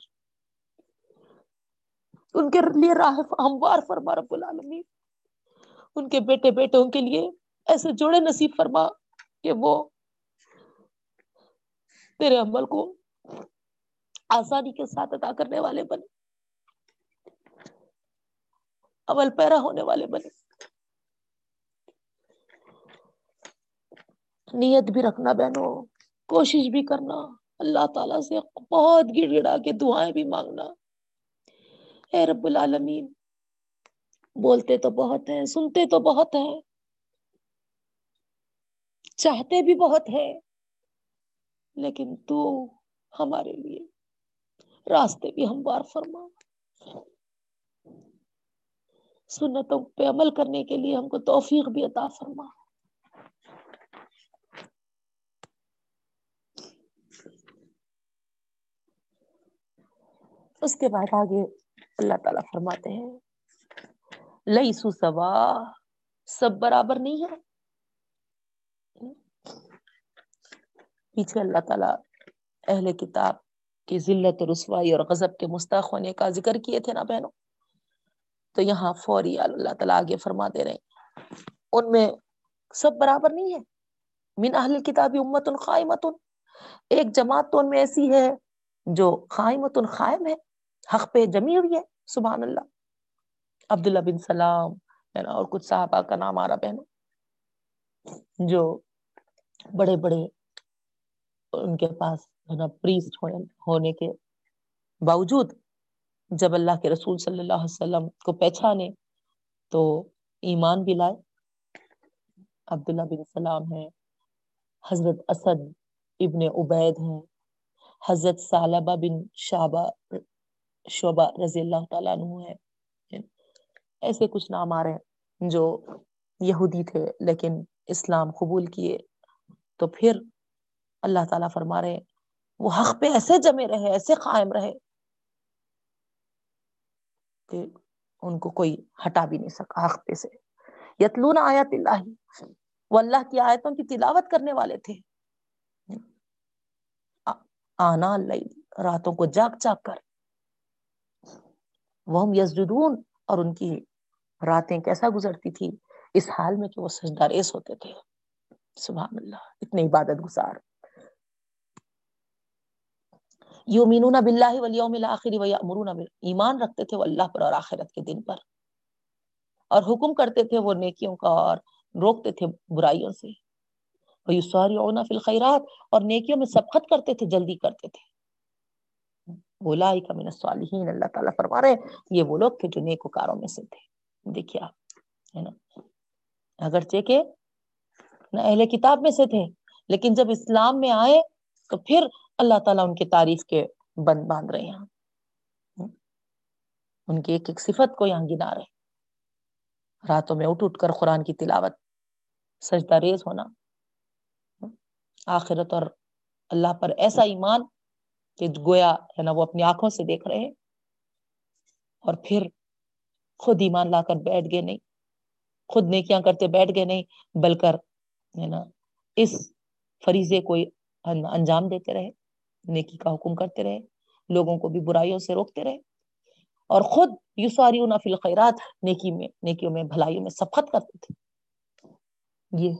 ان کے لیے راہ ہموار فرما رب العالمین۔ ان کے بیٹے بیٹوں کے لیے ایسے جوڑے نصیب فرما کہ وہ تیرے عمل کو آسانی کے ساتھ ادا کرنے والے بنے۔ عمل پیرا ہونے والے بنے۔ نیت بھی رکھنا بہنوں، کوشش بھی کرنا۔ اللہ تعالی سے بہت گڑ گڑا کے دعائیں بھی مانگنا۔ اے رب العالمین، بولتے تو بہت ہیں، سنتے تو بہت ہیں، چاہتے بھی بہت ہے لیکن تو ہمارے لیے راستے بھی ہم بار فرما۔ سنتوں پہ عمل کرنے کے لیے ہم کو توفیق بھی عطا فرما۔ اس کے بعد آگے اللہ تعالی فرماتے ہیں لئی سو سوا، سب برابر نہیں ہے۔ پیچھے اللہ تعالی اہل کتاب کی ذلت رسوائی اور غضب کے مستق ہونے کا ذکر کیے تھے نا بہنوں۔ تو یہاں فوری اللہ تعالیٰ آگے فرما دے رہے ان میں سب برابر نہیں ہے۔ من اہل کتابی امت القائمت ایک جماعت تو ان میں ایسی ہے جو قائمت القائم ہے۔ حق پہ جمی ہوئی ہے، سبحان اللہ۔ عبداللہ بن سلام، ہے نا، اور کچھ صحابہ کا نام آ رہا بہنوں۔ جو بڑے بڑے ان کے پاس پریسٹ ہونے کے باوجود جب اللہ کے رسول صلی اللہ علیہ وسلم کو پہچانے تو ایمان بھی لائے۔ عبداللہ بن سلام ہے حضرت اسد ابن عبید ہیں، حضرت صالبہ بن شعبہ شعبہ رضی اللہ تعالیٰ عنہ ہے۔ ایسے کچھ نام آ رہے ہیں جو یہودی تھے لیکن اسلام قبول کیے۔ تو پھر اللہ تعالیٰ فرما رہے وہ حق پہ ایسے جمے رہے، ایسے قائم رہے کہ ان کو کوئی ہٹا بھی نہیں سکا حق پہ سے۔ یتلون آیات اللہ، وہ اللہ کی آیتوں کی تلاوت کرنے والے تھے۔ آنا اللہ راتوں کو جاگ جاگ کر وہ یسجدون اور ان کی راتیں کیسا گزرتی تھی؟ اس حال میں کہ وہ سجدہ ریس ہوتے تھے۔ سبحان اللہ اتنے عبادت گزار۔ یومینون باللہ والیوم الاخر ویامرون ایمان رکھتے تھے وہ اللہ پر اور آخرت کے دن پر۔ اور حکم کرتے تھے وہ نیکیوں کا اور روکتے تھے برائیوں سے۔ ویسارعون فی الخیرات اور نیکیوں میں سبقت کرتے تھے، جلدی کرتے تھے۔ بولا کا من الصالحین اللہ تعالیٰ فرما رہے ہیں یہ وہ لوگ تھے جو نیکوکاروں میں سے تھے۔ دیکھیے آپ، ہے نا؟ اگرچہ کہ نہ اہل کتاب میں سے تھے، لیکن جب اسلام میں آئے تو پھر اللہ تعالیٰ ان کی تعریف کے بند باندھ رہے ہیں۔ ان کی ایک ایک صفت کو یہاں گنا رہے راتوں میں اٹھ اٹھ کر قرآن کی تلاوت، سجدہ ریز ہونا، آخرت اور اللہ پر ایسا ایمان کہ گویا ہے نا وہ اپنی آنکھوں سے دیکھ رہے ہیں اور پھر خود ایمان لا کر بیٹھ گئے نہیں، خود نیکیاں کرتے بیٹھ گئے نہیں بلکر ہے نا اس فریضے کو انجام دیتے رہے، نیکی کا حکم کرتے رہے، لوگوں کو بھی برائیوں سے روکتے رہے اور خود یو ساری فی الخیرات نیکی میں، نیکیوں میں، بھلائیوں میں سفت کرتے تھے۔ یہ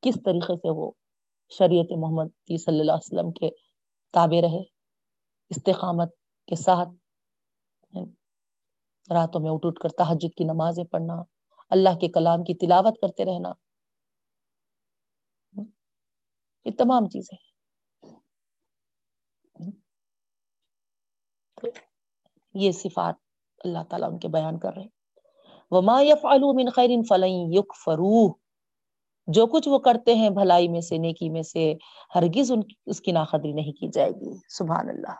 کس طریقے سے وہ شریعت محمد صلی اللہ علیہ وسلم کے تابع رہے؟ استقامت کے ساتھ راتوں میں اٹھ اٹھ کر تحجد کی نمازیں پڑھنا، اللہ کے کلام کی تلاوت کرتے رہنا۔ یہ تمام چیزیں یہ صفات اللہ تعالیٰ ان کے بیان کر رہے وما يفعلوا من خیر فلن يكفروه۔ جو کچھ وہ کرتے ہیں بھلائی میں سے، نیکی میں سے، ہرگز ان اس کی ناقدری نہیں کی جائے گی۔ سبحان اللہ۔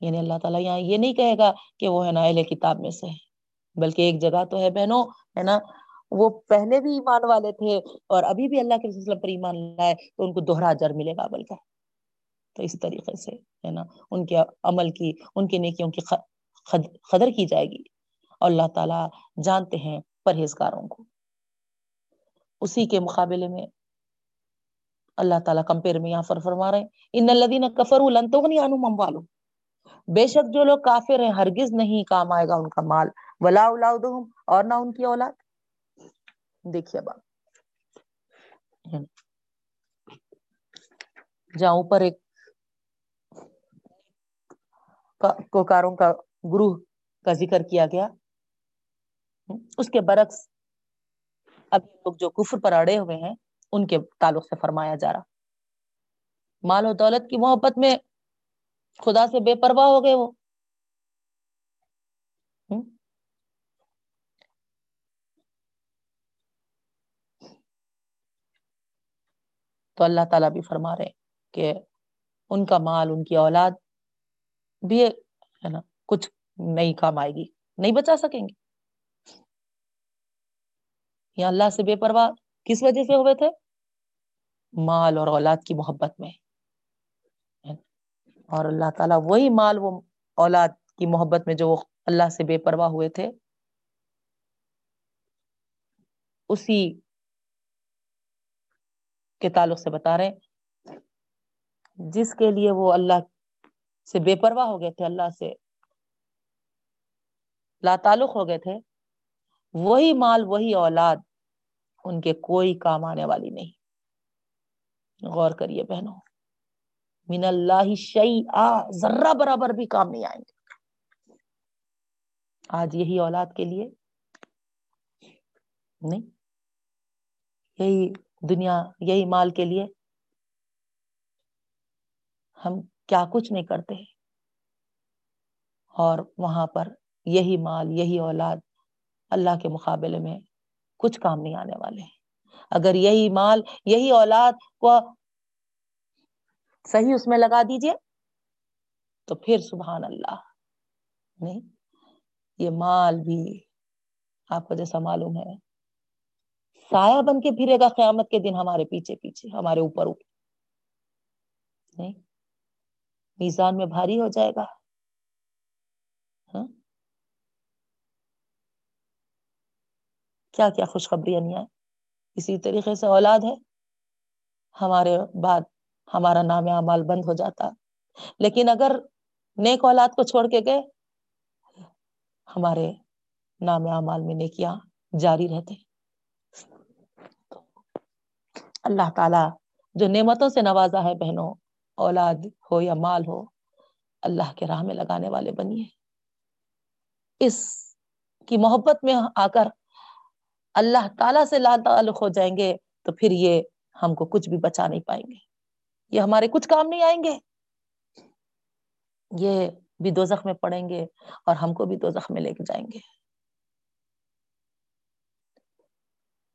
یعنی اللہ تعالیٰ یہاں یہ نہیں کہے گا کہ وہ ہے نا اہل کتاب میں سے۔ بلکہ ایک جگہ تو ہے بہنوں، ہے نا، وہ پہلے بھی ایمان والے تھے اور ابھی بھی اللہ کے وسلم پر ایمان لائے تو ان کو دوہرا جر ملے گا بلکہ۔ تو اس طریقے سے، ہے نا، ان کے عمل کی، ان کی نیکیوں کی قدر کی جائے گی۔ اور اللہ تعالیٰ جانتے ہیں پرہیزگاروں کو۔ اسی کے مقابلے میں اللہ تعالیٰ کمپیر میں یہاں پر فرما رہے ہیں، ان الذین کفروا لن تغنی عنہم اموالهم بے شک جو لوگ کافر ہیں، ہرگز نہیں کام آئے گا ان کا مال، ولا اولادہم اور نہ ان کی اولاد۔ دیکھیے بات جہاں اوپر ایک کوکاروں کا گروہ کا ذکر کیا گیا، اس کے برعکس اب لوگ جو کفر پر اڑے ہوئے ہیں، ان کے تعلق سے فرمایا جا رہا۔ مال و دولت کی محبت میں خدا سے بے پرواہ ہو گئے وہ۔ تو اللہ تعالیٰ بھی فرما رہے کہ ان کا مال، ان کی اولاد بھی ہے نا، کچھ نہیں کام آئے گی، نہیں بچا سکیں گے۔ یا اللہ سے بے پرواہ کس وجہ سے ہوئے تھے؟ مال اور اولاد کی محبت میں۔ اور اللہ تعالیٰ وہی مال، وہ اولاد کی محبت میں جو وہ اللہ سے بے پرواہ ہوئے تھے، اسی کے تعلق سے بتا رہے جس کے لیے وہ اللہ سے بے پرواہ ہو گئے تھے، اللہ سے لا تعلق ہو گئے تھے وہی مال، وہی اولاد، ان کے کوئی کام آنے والی نہیں۔ غور کریے بہنوں، من اللہ شعی آ ذرہ برابر بھی کام نہیں آئیں گے۔ آج یہی اولاد کے لیے نہیں، یہی دنیا، یہی مال کے لیے ہم کیا کچھ نہیں کرتے۔ اور وہاں پر یہی مال، یہی اولاد اللہ کے مقابلے میں کچھ کام نہیں آنے والے۔ اگر یہی مال، یہی اولاد کو صحیح اس میں لگا دیجیے، تو پھر سبحان اللہ۔ نہیں، یہ مال بھی آپ کو جیسا معلوم ہے، سایہ بن کے پھرے گا قیامت کے دن ہمارے پیچھے پیچھے، ہمارے اوپر اوپر۔ نہیں، میزان میں بھاری ہو جائے گا ہاں کیا کیا خوشخبری نہیں آئے اسی طریقے سے اولاد ہے، ہمارے بعد ہمارا نام اعمال بند ہو جاتا۔ لیکن اگر نیک اولاد کو چھوڑ کے گئے، ہمارے نام اعمال میں نیکیاں جاری رہتے۔ اللہ تعالی جو نعمتوں سے نوازا ہے بہنوں، اولاد ہو یا مال ہو، اللہ کے راہ میں لگانے والے بنیے اس کی محبت میں آ کر اللہ تعالیٰ سے لا تعلق ہو جائیں گے تو پھر یہ ہم کو کچھ بھی بچا نہیں پائیں گے۔ یہ ہمارے کچھ کام نہیں آئیں گے۔ یہ بھی دو زخم میں پڑیں گے اور ہم کو بھی دو زخم میں لے کے جائیں گے۔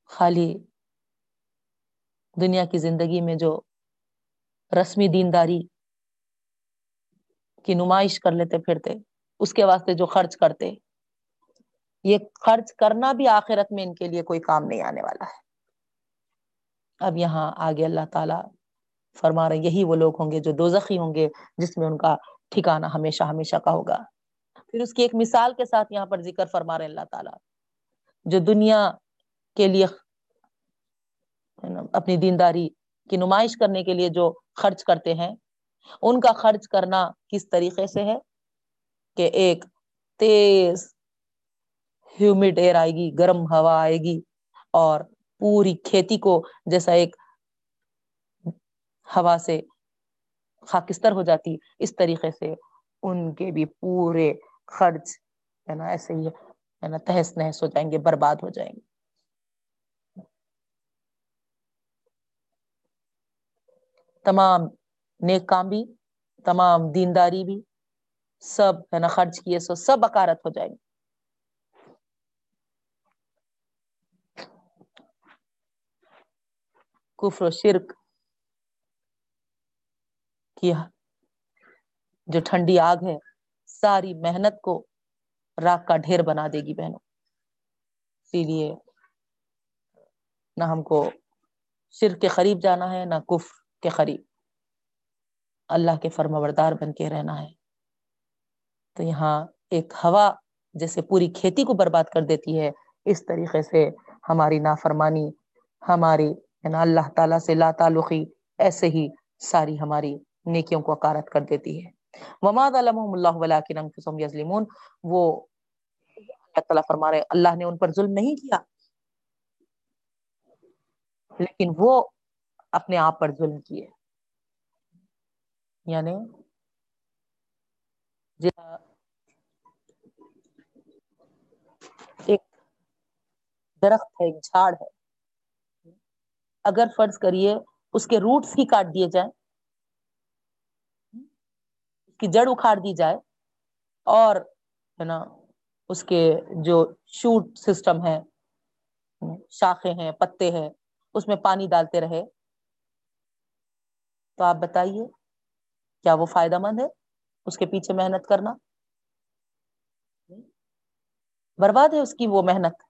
خالی دنیا کی زندگی میں جو رسمی دینداری کی نمائش کر لیتے پھرتے، اس کے واسطے جو خرچ کرتے یہ خرچ کرنا بھی آخرت میں ان کے لیے کوئی کام نہیں آنے والا ہے۔ اب یہاں آگے اللہ تعالی فرما رہے یہی وہ لوگ ہوں گے جو دوزخی ہوں گے، جس میں ان کا ٹھکانہ ہمیشہ ہمیشہ کا ہوگا۔ پھر اس کی ایک مثال کے ساتھ یہاں پر ذکر فرما رہے اللہ تعالی، جو دنیا کے لیے اپنی دینداری کی نمائش کرنے کے لیے جو خرچ کرتے ہیں، ان کا خرچ کرنا کس طریقے سے ہے؟ کہ ایک تیز ہیومڈ ایئر آئے گی، گرم ہوا آئے گی اور پوری کھیتی کو جیسا ایک ہوا سے خاکستر ہو جاتی، اس طریقے سے ان کے بھی پورے خرچ ہے نا، ایسے ہی ہے نا، تہس نہس ہو جائیں گے، برباد ہو جائیں گے۔ تمام نیک کام بھی، تمام دینداری بھی، سب ہے نا، خرچ کیے سو سب اکارت ہو جائیں گے۔ کفر و شرک کیا، جو ٹھنڈی آگ ہے، ساری محنت کو راک کا ڈھیر بنا دے گی بہنوں۔ اسی لیے نہ ہم کو شر کے قریب جانا ہے، نہ کف کے قریب۔ اللہ کے فرمبردار بن کے رہنا ہے۔ تو یہاں ایک ہوا جیسے پوری کھیتی کو برباد کر دیتی ہے۔ اس طریقے سے ہماری نافرمانی، ہماری نا، اللہ تعالی سے لا تعلقی، ایسے ہی ساری ہماری نیکیوں کو اکارت کر دیتی ہے۔ وماد علم اللہ ولیکن وہ اللہ تعالیٰ فرما رہے اللہ نے ان پر ظلم نہیں کیا۔ لیکن وہ اپنے آپ پر ظلم کیے۔ یعنی ایک درخت ہے، ایک جھاڑ ہے۔ اگر فرض کریے اس کے روٹس ہی کاٹ دیے جائیں، اس کی جڑ اکھاڑ دی جائے اور ہے نا، اس کے جو شوٹ سسٹم ہے شاخیں ہیں، پتے ہیں، اس میں پانی ڈالتے رہے۔ تو آپ بتائیے، کیا وہ فائدہ مند ہے اس کے پیچھے محنت کرنا؟ برباد ہے اس کی وہ محنت؟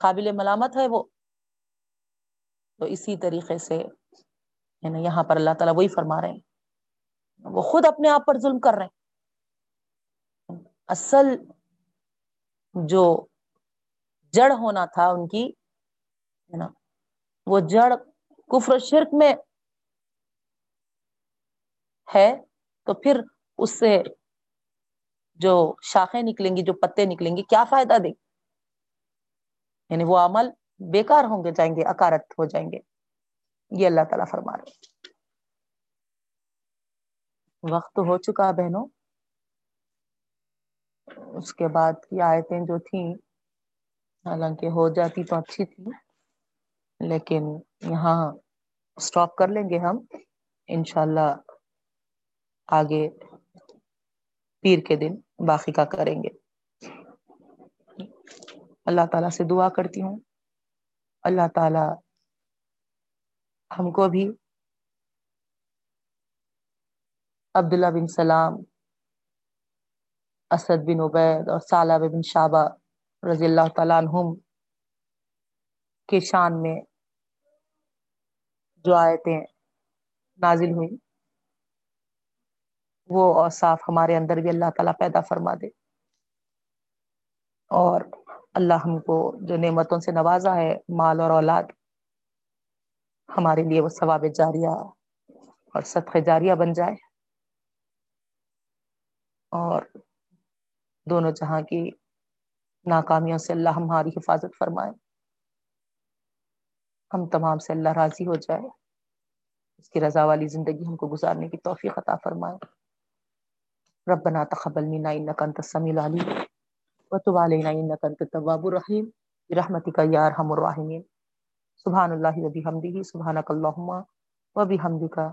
قابل ملامت ہے وہ؟ تو اسی طریقے سے یعنی یہاں پر اللہ تعالیٰ وہی فرما رہے ہیں۔ وہ خود اپنے آپ پر ظلم کر رہے ہیں۔ اصل جو جڑ ہونا تھا ان کی، ہے نا، وہ جڑ کفر و شرک میں ہے، تو پھر اس سے جو شاخیں نکلیں گی، جو پتے نکلیں گی، کیا فائدہ دے یعنی وہ عمل بیکار ہوں گے، جائیں گے، اکارت ہو جائیں گے۔ یہ اللہ تعالیٰ فرما رہے وقت ہو چکا بہنوں۔ اس کے بعد کی آیتیں جو تھیں، حالانکہ ہو جاتی تو اچھی تھی، لیکن یہاں اسٹاپ کر لیں گے ہم۔ انشاء اللہ آگے پیر کے دن باقی کا کریں گے۔ اللہ تعالی سے دعا کرتی ہوں۔ اللہ تعالی ہم کو بھی عبداللہ بن سلام، اسد بن عبید اور سالہ بن شابہ رضی اللہ تعالیٰ عنہم کے شان میں جو آیتیں نازل ہوئی وہ اور صاف ہمارے اندر بھی اللہ تعالیٰ پیدا فرما دے۔ اور اللہ ہم کو جو نعمتوں سے نوازا ہے، مال اور اولاد، ہمارے لیے وہ ثواب جاریہ اور صدقہ جاریہ بن جائے۔ اور دونوں جہاں کی ناکامیوں سے اللہ ہماری حفاظت فرمائے۔ ہم تمام سے اللہ راضی ہو جائے۔ اس کی رضا والی زندگی ہم کو گزارنے کی توفیق عطا فرمائے۔ ربنا تقبل منا انك انت السميع العليم وتب علينا انك انت التواب الرحيم. برحمتك يا ارحم الراحمين. سبحان الله وبحمده. سبحانك اللهم وبحمدك.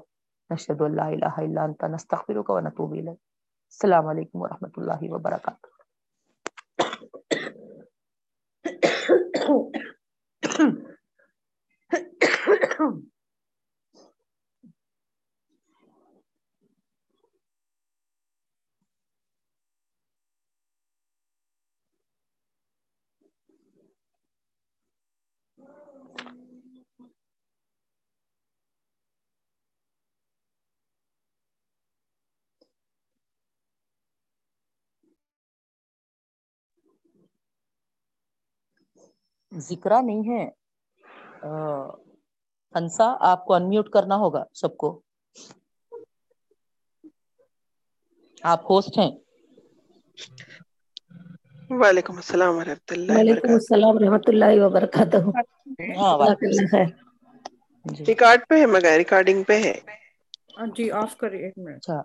نشهد ان لا اله الا انت نستغفرك ونتوب اليك السلام علیکم ورحمۃ اللہ وبرکاتہ [coughs] ذکرہ نہیں ہے۔ انسا آپ کو انمیوٹ کرنا ہوگا سب کو۔ آپ ہوسٹ ہیں۔ وعلیکم السلام ورحمۃ اللہ وعلیکم السلام رحمۃ اللہ وبرکاتہ۔ ہاں جی۔ ریکارڈ پہ ہے مگر ریکارڈنگ پہ ہے۔ ہاں جی آف کریے ایک منٹ۔ اچھا۔